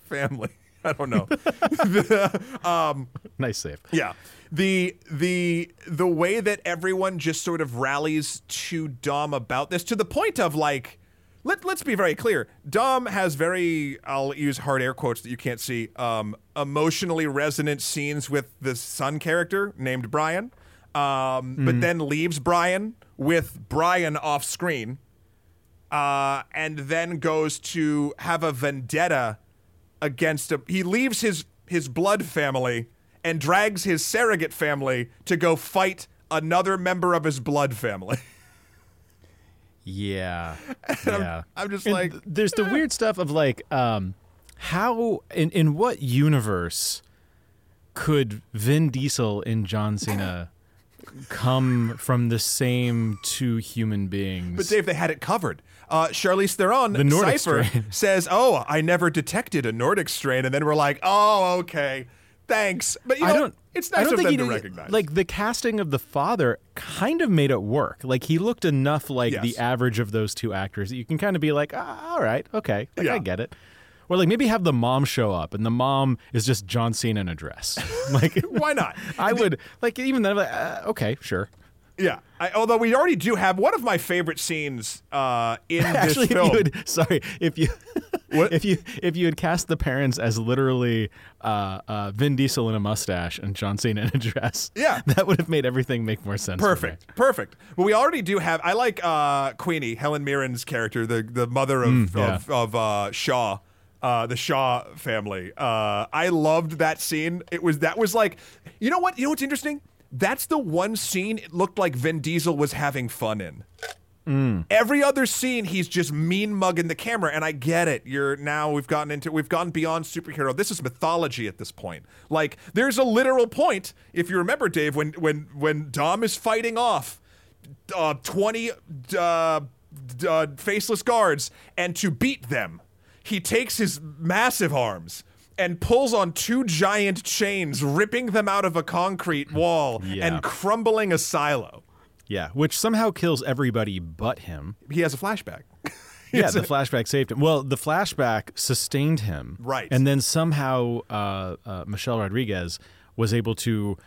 family. I don't know. nice save. yeah, the the the way that everyone just sort of rallies to Dom about this to the point of like. Let, let's be very clear. Dom has very, I'll use hard air quotes that you can't see, um, emotionally resonant scenes with the son character named Brian, um, but then leaves Brian with Brian off screen, uh, and then goes to have a vendetta against a. He leaves his his blood family and drags his surrogate family to go fight another member of his blood family. Yeah. Yeah. I'm just And like, there's the weird stuff of like, um, how in in what universe could Vin Diesel and John Cena come from the same two human beings? But Dave, they had it covered. Uh, Charlize Theron, The Nordic Cipher, strain. says, "Oh, I never detected a Nordic strain," and then we're like, "Oh, okay, thanks." But you know, I don't. It's I don't think he to did- recognize. Like the casting of the father kind of made it work. Like he looked enough like Yes. the average of those two actors that you can kind of be like, ah, all right, okay, like, Yeah. I get it. Or like maybe have the mom show up and the mom is just John Cena in a dress. like why not? I would like even then. I'm like, uh, okay, sure. Yeah. I, although we already do have one of my favorite scenes uh, in Actually, this film. would, sorry, if you What? if you if you had cast the parents as literally uh, uh, Vin Diesel in a mustache and John Cena in a dress, Yeah. that would have made everything make more sense. Perfect, perfect. Well, we already do have. I like uh, Queenie, Helen Mirren's character, the the mother of Mm, yeah. of, of uh, Shaw, uh, the Shaw family. Uh, I loved that scene. It was that was like, you know what? You know what's interesting? That's the one scene it looked like Vin Diesel was having fun in. Mm. Every other scene, he's just mean mugging the camera, and I get it. You're now we've gotten into we've gone beyond superhero. This is mythology at this point. Like there's a literal point, if you remember, Dave, when when when Dom is fighting off uh, twenty uh, uh, faceless guards, and to beat them, he takes his massive arms. And pulls on two giant chains, ripping them out of a concrete wall Yeah. and crumbling a silo. Yeah, which somehow kills everybody but him. He has a flashback. yeah, the flashback saved him. Well, the flashback sustained him. Right. And then somehow uh, uh, Michelle Rodriguez was able to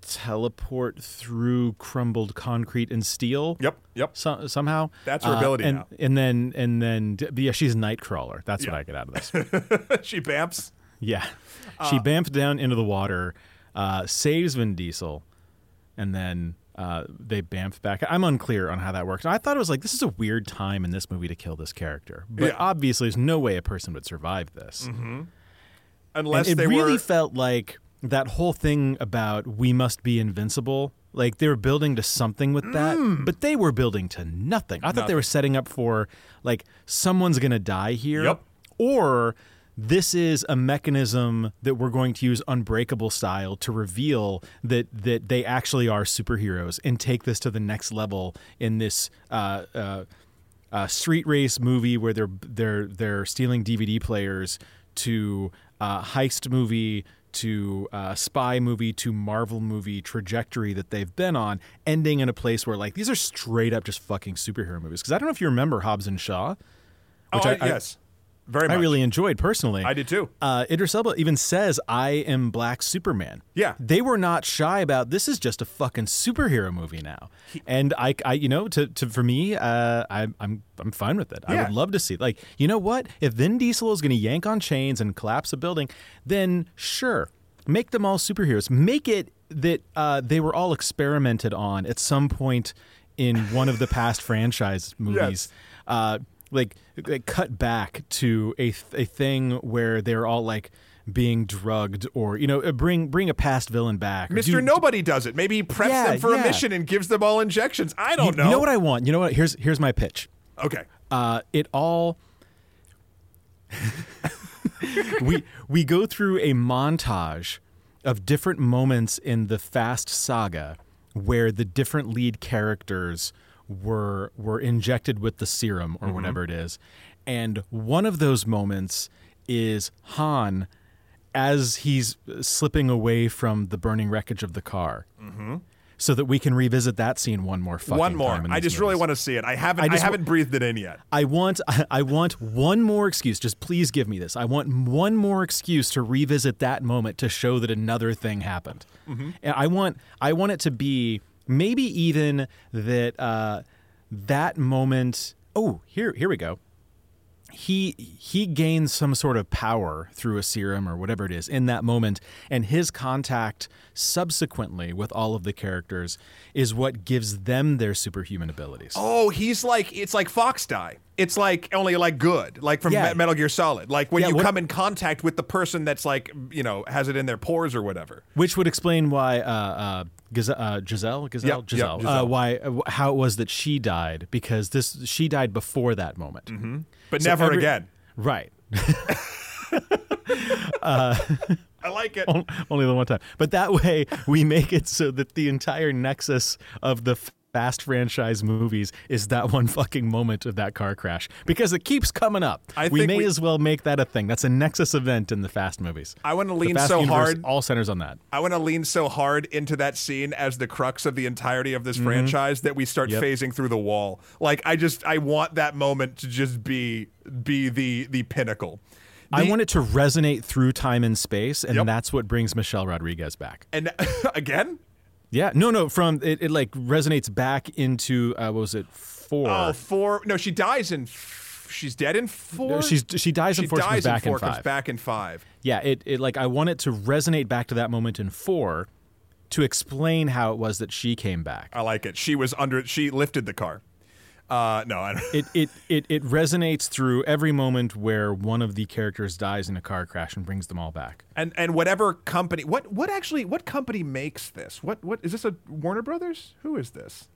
teleport through crumbled concrete and steel. Yep, yep. So, somehow That's her Uh, ability and, now. And then, and then, yeah, she's Nightcrawler. That's what I get out of this. she bamfs. Yeah. Uh, she bamfed down into the water, uh, saves Vin Diesel, and then uh, they bamf back. I'm unclear on how that works. I thought it was like, this is a weird time in this movie to kill this character. But Yeah. obviously, there's no way a person would survive this. Unless And it they really were. felt like that whole thing about we must be invincible. Like they were building to something with that, but they were building to nothing. I thought they Mm. Were setting up for like someone's going to die here, Yep. or this is a mechanism that we're going to use unbreakable style to reveal that that they actually are superheroes and take this to the next level in this uh, uh, uh, street race movie where they're they're they're stealing DVD players to uh, heist movie to uh, spy movie to Marvel movie trajectory that they've been on, ending in a place where like these are straight up just fucking superhero movies. Because I don't know if you remember Hobbs and Shaw, oh, which I- I- yes. Very I really enjoyed personally. I did too. Uh, Idris Elba even says, "I am Black Superman." Yeah. they were not shy about this. Is just a fucking superhero movie now, and I, I, you know, to, to for me, uh, I'm, I'm, I'm fine with it. I would love to see. Like, you know what? If Vin Diesel is going to yank on chains and collapse a building, then sure, make them all superheroes. Make it that uh, they were all experimented on at some point in one of the past franchise movies. Uh, like, like cut back to a th- a thing where they're all like being drugged or you know uh, bring bring a past villain back Mr. do- Nobody does it. Maybe he preps Yeah, them for a mission and gives them all injections. I don't know. you know what I want you know what here's here's my pitch okay. uh, it all we we go through a montage of different moments in the Fast saga where the different lead characters were were injected with the serum or whatever it is And one of those moments is Han as he's slipping away from the burning wreckage of the car. Mm-hmm. So that we can revisit that scene one more fucking One more. time I just really want to see it. I haven't. I, I haven't breathed it in yet. I want I want one more excuse. Just please give me this. I want one more excuse to revisit that moment to show that another thing happened. And I want I want it to be maybe even that uh, that moment. Oh, here here we go. He he gains some sort of power through a serum or whatever it is in that moment, and his contact subsequently with all of the characters is what gives them their superhuman abilities. Oh, he's like it's like FOXDIE. It's like only like good, like from Yeah. Metal Gear Solid. Like when Yeah, you what- come in contact with the person that's like you know has it in their pores or whatever. Which would explain why uh, uh, Gaz- uh, Giselle, Giselle, Yep, yep, Giselle, Giselle. Uh, why uh, how it was that she died because this she died before that moment, mm-hmm. But never again. Right, I like it. only the one time. But that way we make it so that the entire nexus of the Fast franchise movies is that one fucking moment of that car crash because it keeps coming up. I we may we- as well make that a thing. That's a nexus event in the Fast movies. I want to The lean so universe hard. all centers on that. I want to lean so hard into that scene as the crux of the entirety of this franchise that we start Mm-hmm. Yep. phasing through the wall. Like I just I want that moment to just be be the the pinnacle. I want it to resonate through time and space, and Yep. that's what brings Michelle Rodriguez back. and again. Yeah, no, no, from it, it like resonates back into uh, what was it four? Oh, four. No, she dies in. f- She's dead in four. She's she dies she in four, she dies comes back in four. in comes back in five. Yeah, it, it like I want it to resonate back to that moment in four, to explain how it was that she came back. I like it. She was under. She lifted the car. Uh, no, I don't. It, it it it resonates through every moment where one of the characters dies in a car crash and brings them all back. And and whatever company. What what actually? What company makes this? What what is this? A Warner Brothers? Who is this?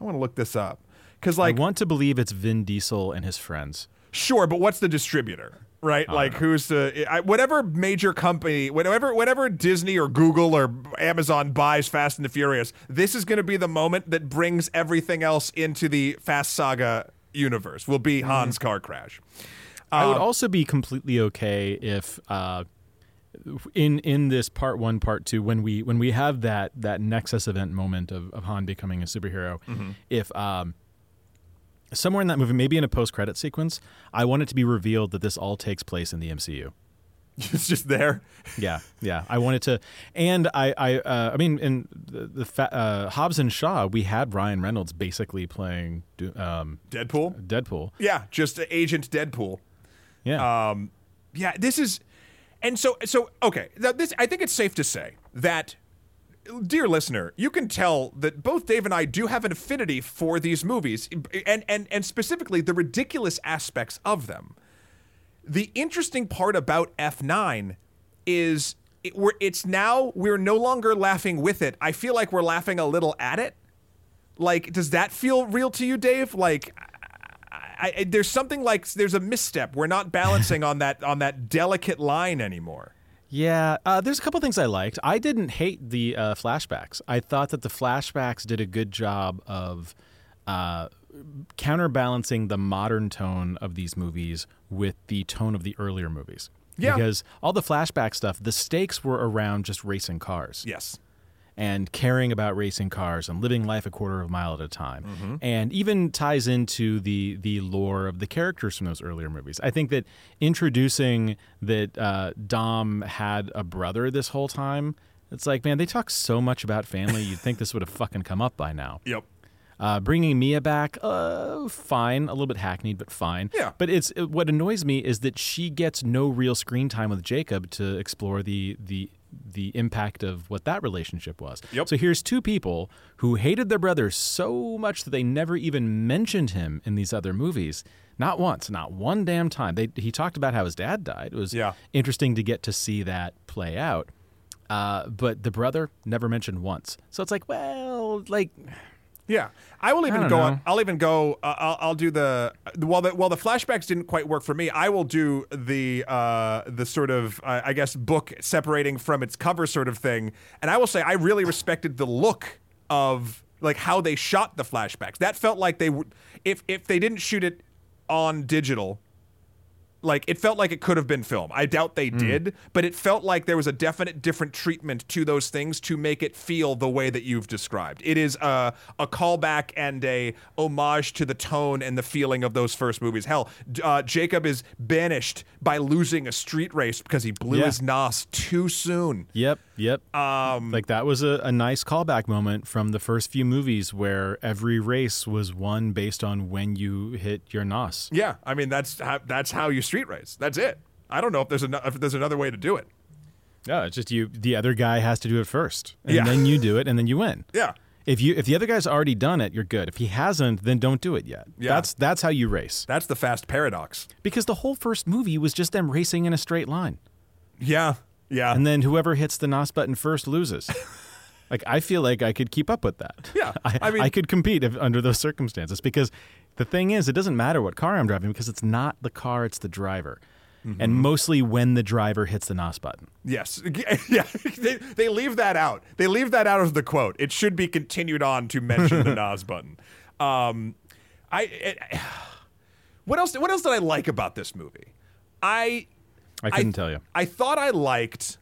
I want to look this up. Because like I want to believe it's Vin Diesel and his friends. Sure, but what's the distributor? Right? Like who's the I, whatever major company, whatever whatever Disney or Google or Amazon buys Fast and the Furious, this is going to be the moment that brings everything else into the Fast Saga universe. Will be Han's car crash. I Um, would also be completely okay if uh, in in this part one, part two, when we when we have that that Nexus event moment of, of Han becoming a superhero, Mm-hmm. if um, somewhere in that movie, maybe in a post credit sequence, I want it to be revealed that this all takes place in the MCU. It's just there. Yeah, yeah. I wanted to, and I, I, uh, I mean, in the, the fa- uh, Hobbs and Shaw, we had Ryan Reynolds basically playing um, Deadpool. Deadpool. Yeah, just Agent Deadpool. Yeah, Um, yeah, this is, and so so okay. Now this, I think it's safe to say that, dear listener, you can tell that both Dave and I do have an affinity for these movies, and and and specifically the ridiculous aspects of them. The interesting part about F9 is it, we're, it's now we're no longer laughing with it. I feel like we're laughing a little at it. Like, does that feel real to you, Dave? Like, I, I, there's something like there's a misstep. We're not balancing on that on that delicate line anymore. Yeah, uh, there's a couple things I liked. I didn't hate the uh, flashbacks. I thought that the flashbacks did a good job of uh, counterbalancing the modern tone of these movies with the tone of the earlier movies. Yeah. Because all the flashback stuff, the stakes were around just racing cars Yes. And caring about racing cars and living life a quarter of a mile at a time, and even ties into the the lore of the characters from those earlier movies. I think that introducing that uh, Dom had a brother this whole time, it's like, man, they talk so much about family. You'd think this would have fucking come up by now. Yep. Uh, bringing Mia back, uh, fine, a little bit hackneyed, but fine. Yeah. But it's it- what annoys me is that she gets no real screen time with Jacob to explore the the the impact of what that relationship was. Yep. So here's two people who hated their brother so much that they never even mentioned him in these other movies. Not once, not one damn time. They he talked about how his dad died. It was Yeah. interesting to get to see that play out. Uh, but the brother never mentioned once. So it's like, well, like Yeah, I will even don't go know. on. I'll even go. Uh, I'll, I'll do the while the while the flashbacks didn't quite work for me. I will do the uh, the sort of uh, I guess book separating from its cover sort of thing. And I will say I really respected the look of like how they shot the flashbacks. That felt like they would if if they didn't shoot it on digital. Like it felt like it could have been film. I doubt they did, but it felt like there was a definite different treatment to those things to make it feel the way that you've described. It is a a callback and a homage to the tone and the feeling of those first movies. Hell, uh, Jacob is banished by losing a street race because he blew Yeah. his nos too soon. Yep, yep. Um, like that was a, a nice callback moment from the first few movies where every race was won based on when you hit your nos. Yeah, I mean that's how, that's how you street race. That's it. I don't know if there's an, if there's another way to do it. No, it's just you. The other guy has to do it first, and Yeah. then you do it, and then you win. Yeah. If you if the other guy's already done it, you're good. If he hasn't, then don't do it yet. Yeah. That's that's how you race. That's the fast paradox. Because the whole first movie was just them racing in a straight line, Yeah. Yeah. and then whoever hits the nos button first loses. like I feel like I could keep up with that. Yeah, I, I mean- I could compete if, under those circumstances because the thing is, it doesn't matter what car I'm driving because it's not the car, it's the driver. Mm-hmm. And mostly when the driver hits the NOS button. Yes. Yeah. They, they leave that out. They leave that out of the quote. It should be continued on to mention the NOS button. Um, I. It, what else? What else did I like about this movie? I. I couldn't tell you. I thought I liked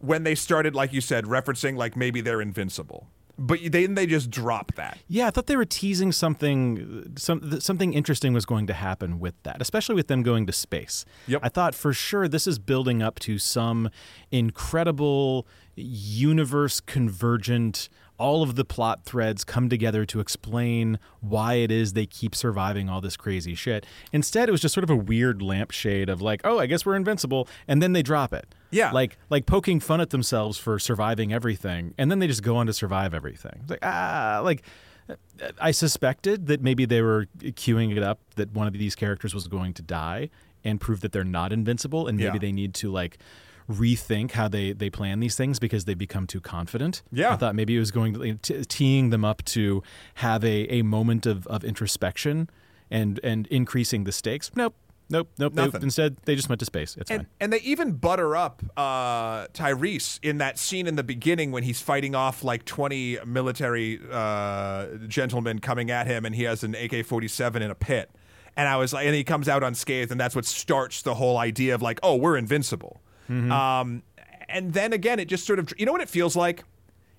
when they started, like you said, referencing like maybe they're invincible, but then they just drop that. Yeah, I thought they were teasing something. Some something interesting was going to happen with that, especially with them going to space. Yep. I thought for sure this is building up to some incredible universe convergent. All of the plot threads come together to explain why it is they keep surviving all this crazy shit. Instead, it was just sort of a weird lampshade of like, oh, I guess we're invincible, and then they drop it. Yeah. like like poking fun at themselves for surviving everything, and then they just go on to survive everything. It's like ah, like I suspected that maybe they were queuing it up that one of these characters was going to die and prove that they're not invincible, and maybe Yeah. they need to like rethink how they they plan these things because they become too confident. Yeah. I thought maybe it was going to t- teeing them up to have a, a moment of, of introspection and and increasing the stakes. Nope. Nope, nope, nope. Instead, they just went to space. It's And, fine. and they even butter up uh, Tyrese in that scene in the beginning when he's fighting off like 20 military uh, gentlemen coming at him and he has an AK 47 in a pit. And I was like, and he comes out unscathed, and that's what starts the whole idea of like, oh, we're invincible. Um, and then again, it just sort of, you know what it feels like?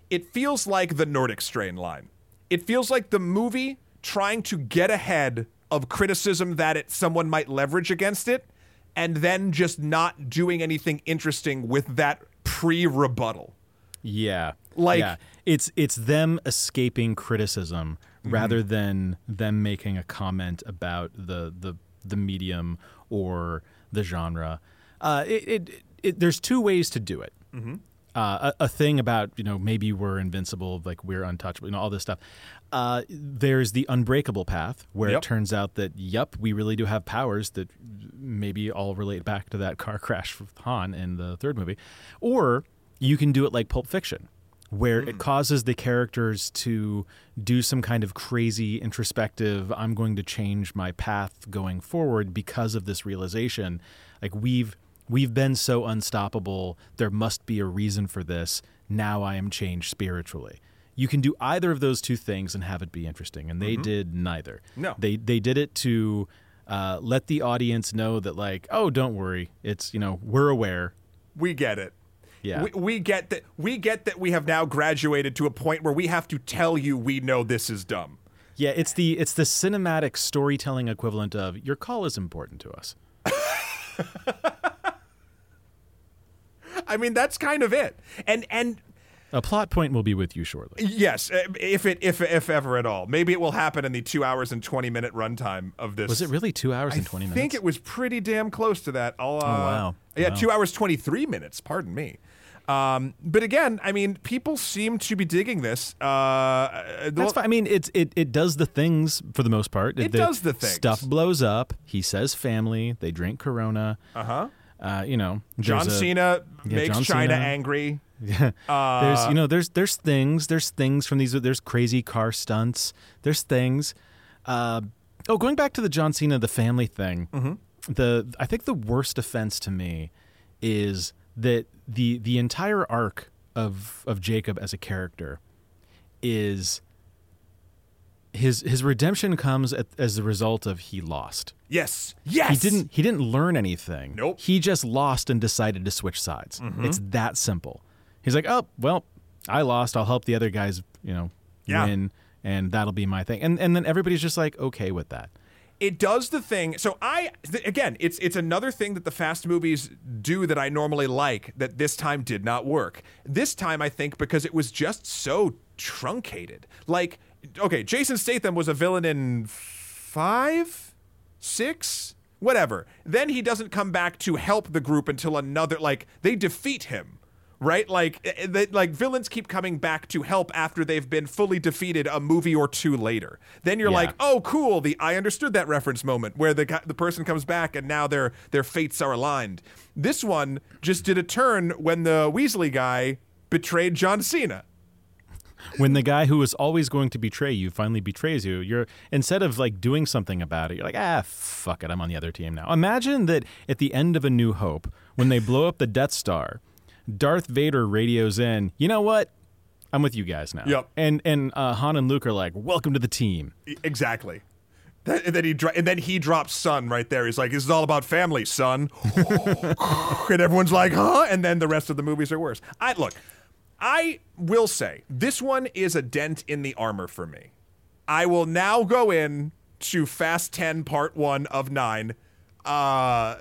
It feels like the Nordic strain line. It feels like the movie trying to get ahead of criticism that it someone might leverage against it, and then just not doing anything interesting with that pre-rebuttal. Yeah. Like- yeah. it's it's them escaping criticism rather than them making a comment about the the the medium or the genre. Uh, it, it, it there's two ways to do it. Uh, a, a thing about you know maybe we're invincible, like we're untouchable, you know all this stuff. Uh, there's the unbreakable path where Yep. it turns out that yep, we really do have powers that maybe all relate back to that car crash with Han in the third movie, or you can do it like Pulp Fiction, where it causes the characters to do some kind of crazy introspective. I'm going to change my path going forward because of this realization. Like we've we've been so unstoppable. There must be a reason for this. Now I am changed spiritually. You can do either of those two things and have it be interesting, and they did neither. No. they they did it to uh, let the audience know that like, oh, don't worry, it's you know we're aware. We get it. Yeah. We, we get that. We get that. We have now graduated to a point where we have to tell you we know this is dumb. Yeah, it's the it's the cinematic storytelling equivalent of your call is important to us. I mean, that's kind of it. And and A plot point will be with you shortly. yes, uh, if it if if ever at all, maybe it will happen in the two hours and twenty minute runtime of this. Was it really two hours and twenty minutes? I think it was pretty damn close to that. I'll, uh, wow. Yeah, Wow. two hours twenty three minutes. Pardon me. Um, but again, I mean, people seem to be digging this. Uh, That's fine. I mean, it, it it does the things for the most part. It does the things. Stuff blows up. He says family. They drink Corona. Uh huh. Uh, you know, John a- Cena Yeah, makes John China Cena. angry. there's Uh, you know there's there's things there's things from these there's crazy car stunts there's things uh, oh going back to the John Cena the family thing Mm-hmm. the I think the worst offense to me is that the the entire arc of of Jacob as a character is his his redemption comes at, as a result of he lost. Yes. Yes. He didn't he didn't learn anything. Nope. Mm-hmm. He just lost and decided to switch sides. It's that simple. He's like, "Oh, well, I lost. I'll help the other guys, you know, Yeah. win and that'll be my thing." And and then everybody's just like, "Okay with that." it does the thing. So I th- again, it's it's another thing that the fast movies do that I normally like that this time did not work. This time I think because it was just so truncated. Like okay, Jason Statham was a villain in 5 6 whatever. Then he doesn't come back to help the group until another like they defeat him. Right, like eh, they, like villains keep coming back to help after they've been fully defeated a movie or two later. Then you're Yeah. like, oh, cool, the I understood that reference moment where the the person comes back and now their their fates are aligned. This one just did a turn when the Weasley guy betrayed John Cena. When the guy who is always going to betray you finally betrays you, you're instead of like doing something about it, you're like, "Ah, fuck it, I'm on the other team now." Imagine that at the end of A New Hope, when they blow up the Death Star, Darth Vader radios in, "You know what? I'm with you guys now." Yep. And and uh, Han and Luke are like, "Welcome to the team." Exactly. That, and then he dro- and then he drops son right there. He's like, "This is all about family, son." and everyone's like, "Huh?" And then the rest of the movies are worse. I look. I will say this one is a dent in the armor for me. I will now go in to Fast Ten Part One of Nine, uh,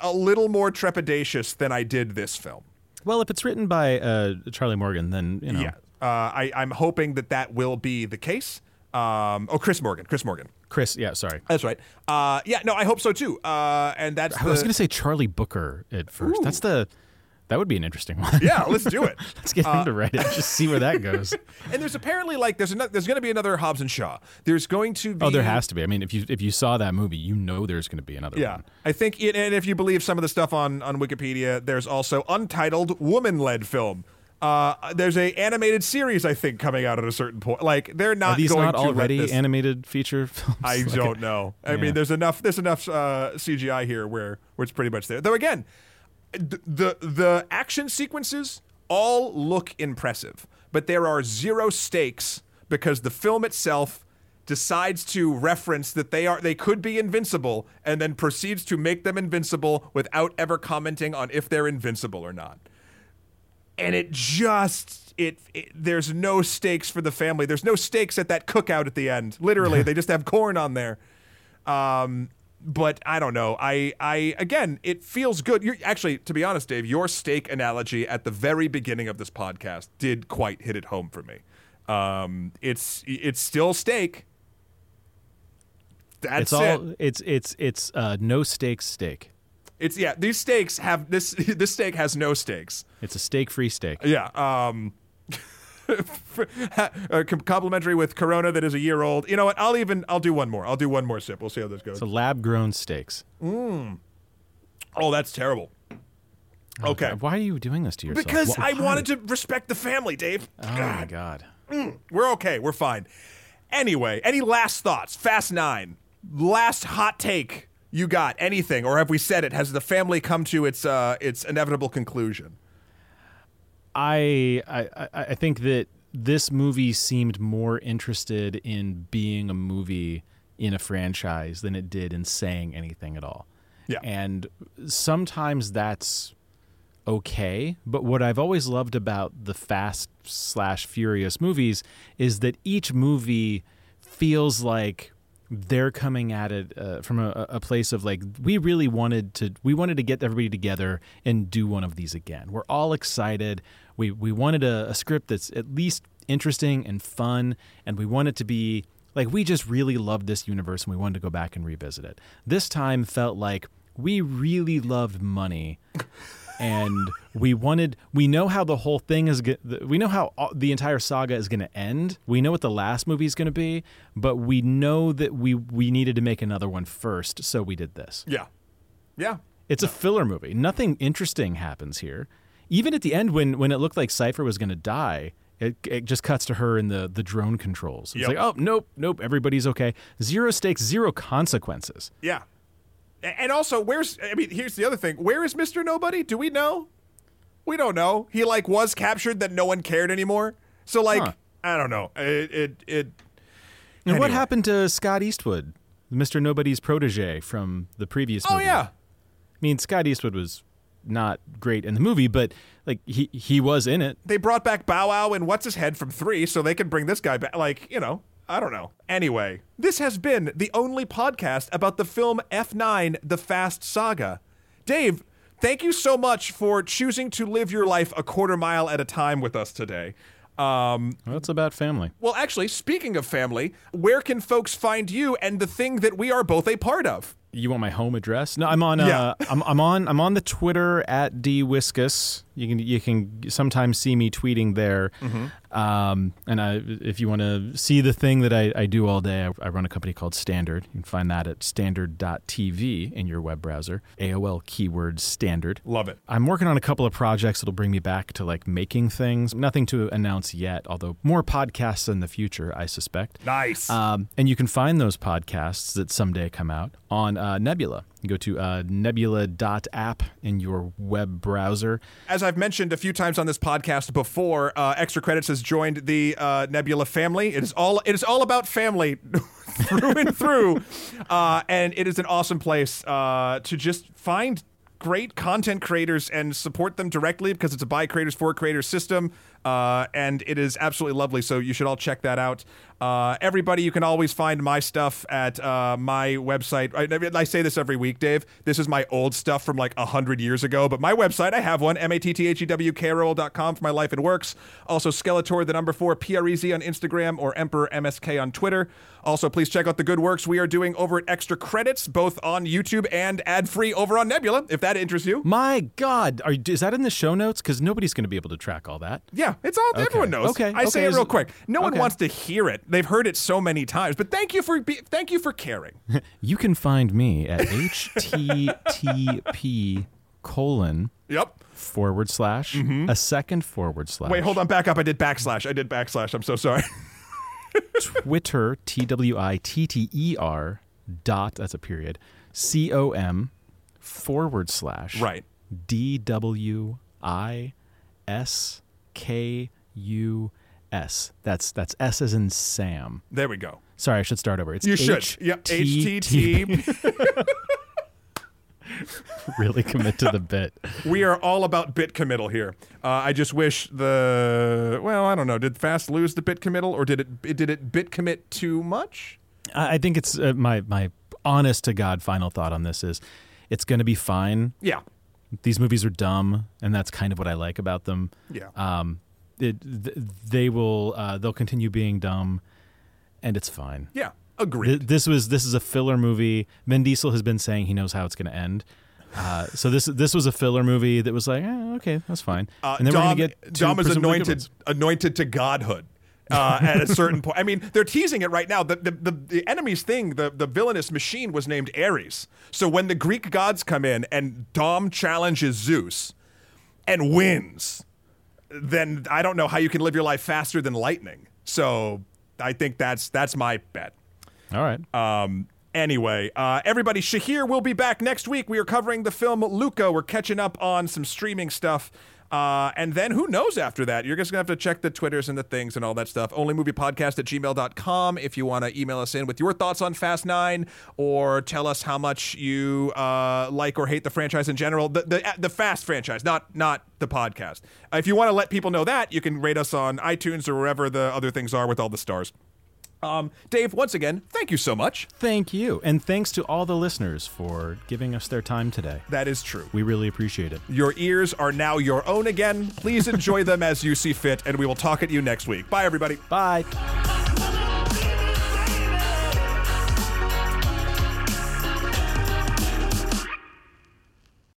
a little more trepidatious than I did this film. Well, if it's written by uh, Charlie Morgan, then you know. Yeah, uh, I, I'm hoping that that will be the case. Um, oh, Chris Morgan, Chris Morgan. Chris, yeah, sorry. That's right. Uh, yeah, no, I hope so too. Uh, and that's I was the- going to say Charlie Brooker at first. That's the that would be an interesting one. yeah. Let's do it. Let's get him to write it. Just see where that goes. and there's apparently like there's ano- there's going to be another Hobbs and Shaw. There's going to be Oh, there has to be. I mean, if you if you saw that movie, you know there's going to be another Yeah, one. I think, it, and if you believe some of the stuff on on Wikipedia, there's also untitled woman-led film. Uh, there's a animated series I think coming out at a certain point. Like they're not Are these going not to already this- animated feature films? I Like, don't know. I Yeah. mean, there's enough. There's enough uh, CGI here where where it's pretty much there. Though again, th- the the action sequences all look impressive, but there are zero stakes because the film itself decides to reference that they are they could be invincible and then proceeds to make them invincible without ever commenting on if they're invincible or not. And it just it, it there's no stakes for the family. There's no stakes at that cookout at the end. Literally they just have corn on there. Um but i don't know i i again it feels good you're actually to be honest dave your steak analogy at the very beginning of this podcast did quite hit it home for me um it's it's still steak that's It's all it. it's it's it's uh, no stakes steak. It's yeah. These steaks have this. This steak has no stakes. It's a steak free steak. Yeah. Um, uh, complimentary with Corona that is a year old. You know what? I'll even I'll do one more. I'll do one more sip. We'll see how this goes. So lab grown steaks. oh, that's terrible. Okay. Why are you doing this to yourself? Because Wh- I why? wanted to respect the family, Dave. Oh my god. We're okay. We're fine. Anyway, any last thoughts? Fast Nine. Last hot take you got? Anything, or have we said it? Has the family come to its uh, its inevitable conclusion? I, I I- I think that this movie seemed more interested in being a movie in a franchise than it did in saying anything at all. Yeah. And sometimes that's okay, but what I've always loved about the Fast slash Furious movies is that each movie feels like they're coming at it uh, from a, a place of like we really wanted to we wanted to get everybody together and do one of these again. We're all excited. We we wanted a, a script that's at least interesting and fun, and we want it to be like we just really loved this universe and we wanted to go back and revisit it. This time felt like we really loved money and we wanted we know how the whole thing is we know how the entire saga is going to end we know what the last movie is going to be but we know that we we needed to make another one first so we did this Yeah. Yeah. it's a filler movie nothing interesting happens here even at the end when when it looked like Cipher was going to die it, it just cuts to her in the the drone controls it's Yep. like oh nope nope everybody's okay zero stakes zero consequences Yeah. And also, where's I mean, here's the other thing. Where is Mr. Nobody? Do we know? We don't know. He like was captured that no one cared anymore. So like, Huh. I don't know. It it, it And what happened to Scott Eastwood, Mr. Nobody's protege from the previous Oh movie? yeah. I mean, Scott Eastwood was not great in the movie, but like he he was in it. They brought back Bow Wow and what's his head from three, so they can bring this guy back. Like you know, I don't know. Anyway, this has been the only podcast about the film F9: The Fast Saga. Dave, thank you so much for choosing to live your life a quarter mile at a time with us today. Um, Well, it's about family. well, actually, speaking of family, where can folks find you and the thing that we are both a part of? You want my home address? No, I'm on. Uh, Yeah. I'm, I'm on. I'm on the Twitter at dwiskus. You can you can sometimes see me tweeting there. Um, and I, if you want to see the thing that I, I do all day, I, I run a company called Standard. You can find that at standard.tv in your web browser. AOL keyword standard. Love it. I'm working on a couple of projects that'll bring me back to like making things. Nothing to announce yet, although more podcasts in the future, I suspect. Nice. Um, and you can find those podcasts that someday come out on uh, Nebula. You go to uh, nebula.app in your web browser. As I've mentioned a few times on this podcast before, uh, Extra Credits has joined the uh, Nebula family. It is all it is all about family through and through, uh, and it is an awesome place uh, to just find great content creators and support them directly because it's a by creators for creators system, uh, and it is absolutely lovely. So you should all check that out. Uh, everybody, you can always find my stuff at uh, my website. I, I say this every week, Dave. This is my old stuff from like a hundred years ago, but my website, I have one, M-A-T-T-H-E-W-K-R-O-L.com for my life and works. Also, Skeletor, the number four, P-R-E-Z on Instagram or Emperor MSK on Twitter. Also, please check out the good works we are doing over at Extra Credits, both on YouTube and ad-free over on Nebula, if that interests you. My God, are is that in the show notes? Because nobody's going to be able to track all that. Yeah, it's all everyone knows. Okay, I say okay, it is real quick. No one wants to hear it. They've heard it so many times. But thank you for be, thank you for caring. You can find me at http colon yep. forward slash a second forward slash Mm-hmm. Wait, hold on. Back up. I did backslash. I did backslash. I'm so sorry. Twitter T W I T T E R dot that's a period C O M forward slash right. D W I S K U S. That's that's S as in Sam. There we go. Sorry, I should start over. It's You should. H- Yep. T- HTT. really commit to the bit. we are all about bit committal here. Uh, I just wish the well, I don't know. Did Fast lose the bit committal, or did it did it bit commit too much? I I think it's uh, my my honest to god final thought on this is it's going to be fine. Yeah. These movies are dumb, and that's kind of what I like about them. Yeah. Um, it, th- they will uh, they'll continue being dumb, and it's fine. yeah. Th- Agreed. this was this is a filler movie. Vin Diesel has been saying he knows how it's going to end. Uh, so this this was a filler movie that was like, eh, okay, that's fine. Uh, and then Dom, we're to get to Dom is anointed anointed to godhood. Uh, at a certain point, I mean, they're teasing it right now. The, the the the enemy's thing, the the villainous machine, was named Ares. So when the Greek gods come in and Dom challenges Zeus and wins, then I don't know how you can live your life faster than lightning. So I think that's that's my bet. All right. Um, anyway, uh, everybody, Shahir will be back next week. We are covering the film Luca. We're catching up on some streaming stuff. Uh, and then who knows after that? You're just going to have to check the Twitters and the things and all that stuff. Onlymoviepodcast at gmail.com if you want to email us in with your thoughts on Fast 9 or tell us how much you uh, like or hate the franchise in general. The, the, the Fast franchise, not, not the podcast. If you want to let people know that, you can rate us on iTunes or wherever the other things are with all the stars. Um, Dave, once again, thank you so much. Thank you, and thanks to all the listeners for giving us their time today. That is true. We really appreciate it. Your ears are now your own again. Please enjoy them as you see fit, and we will talk at you next week. Bye, everybody. Bye.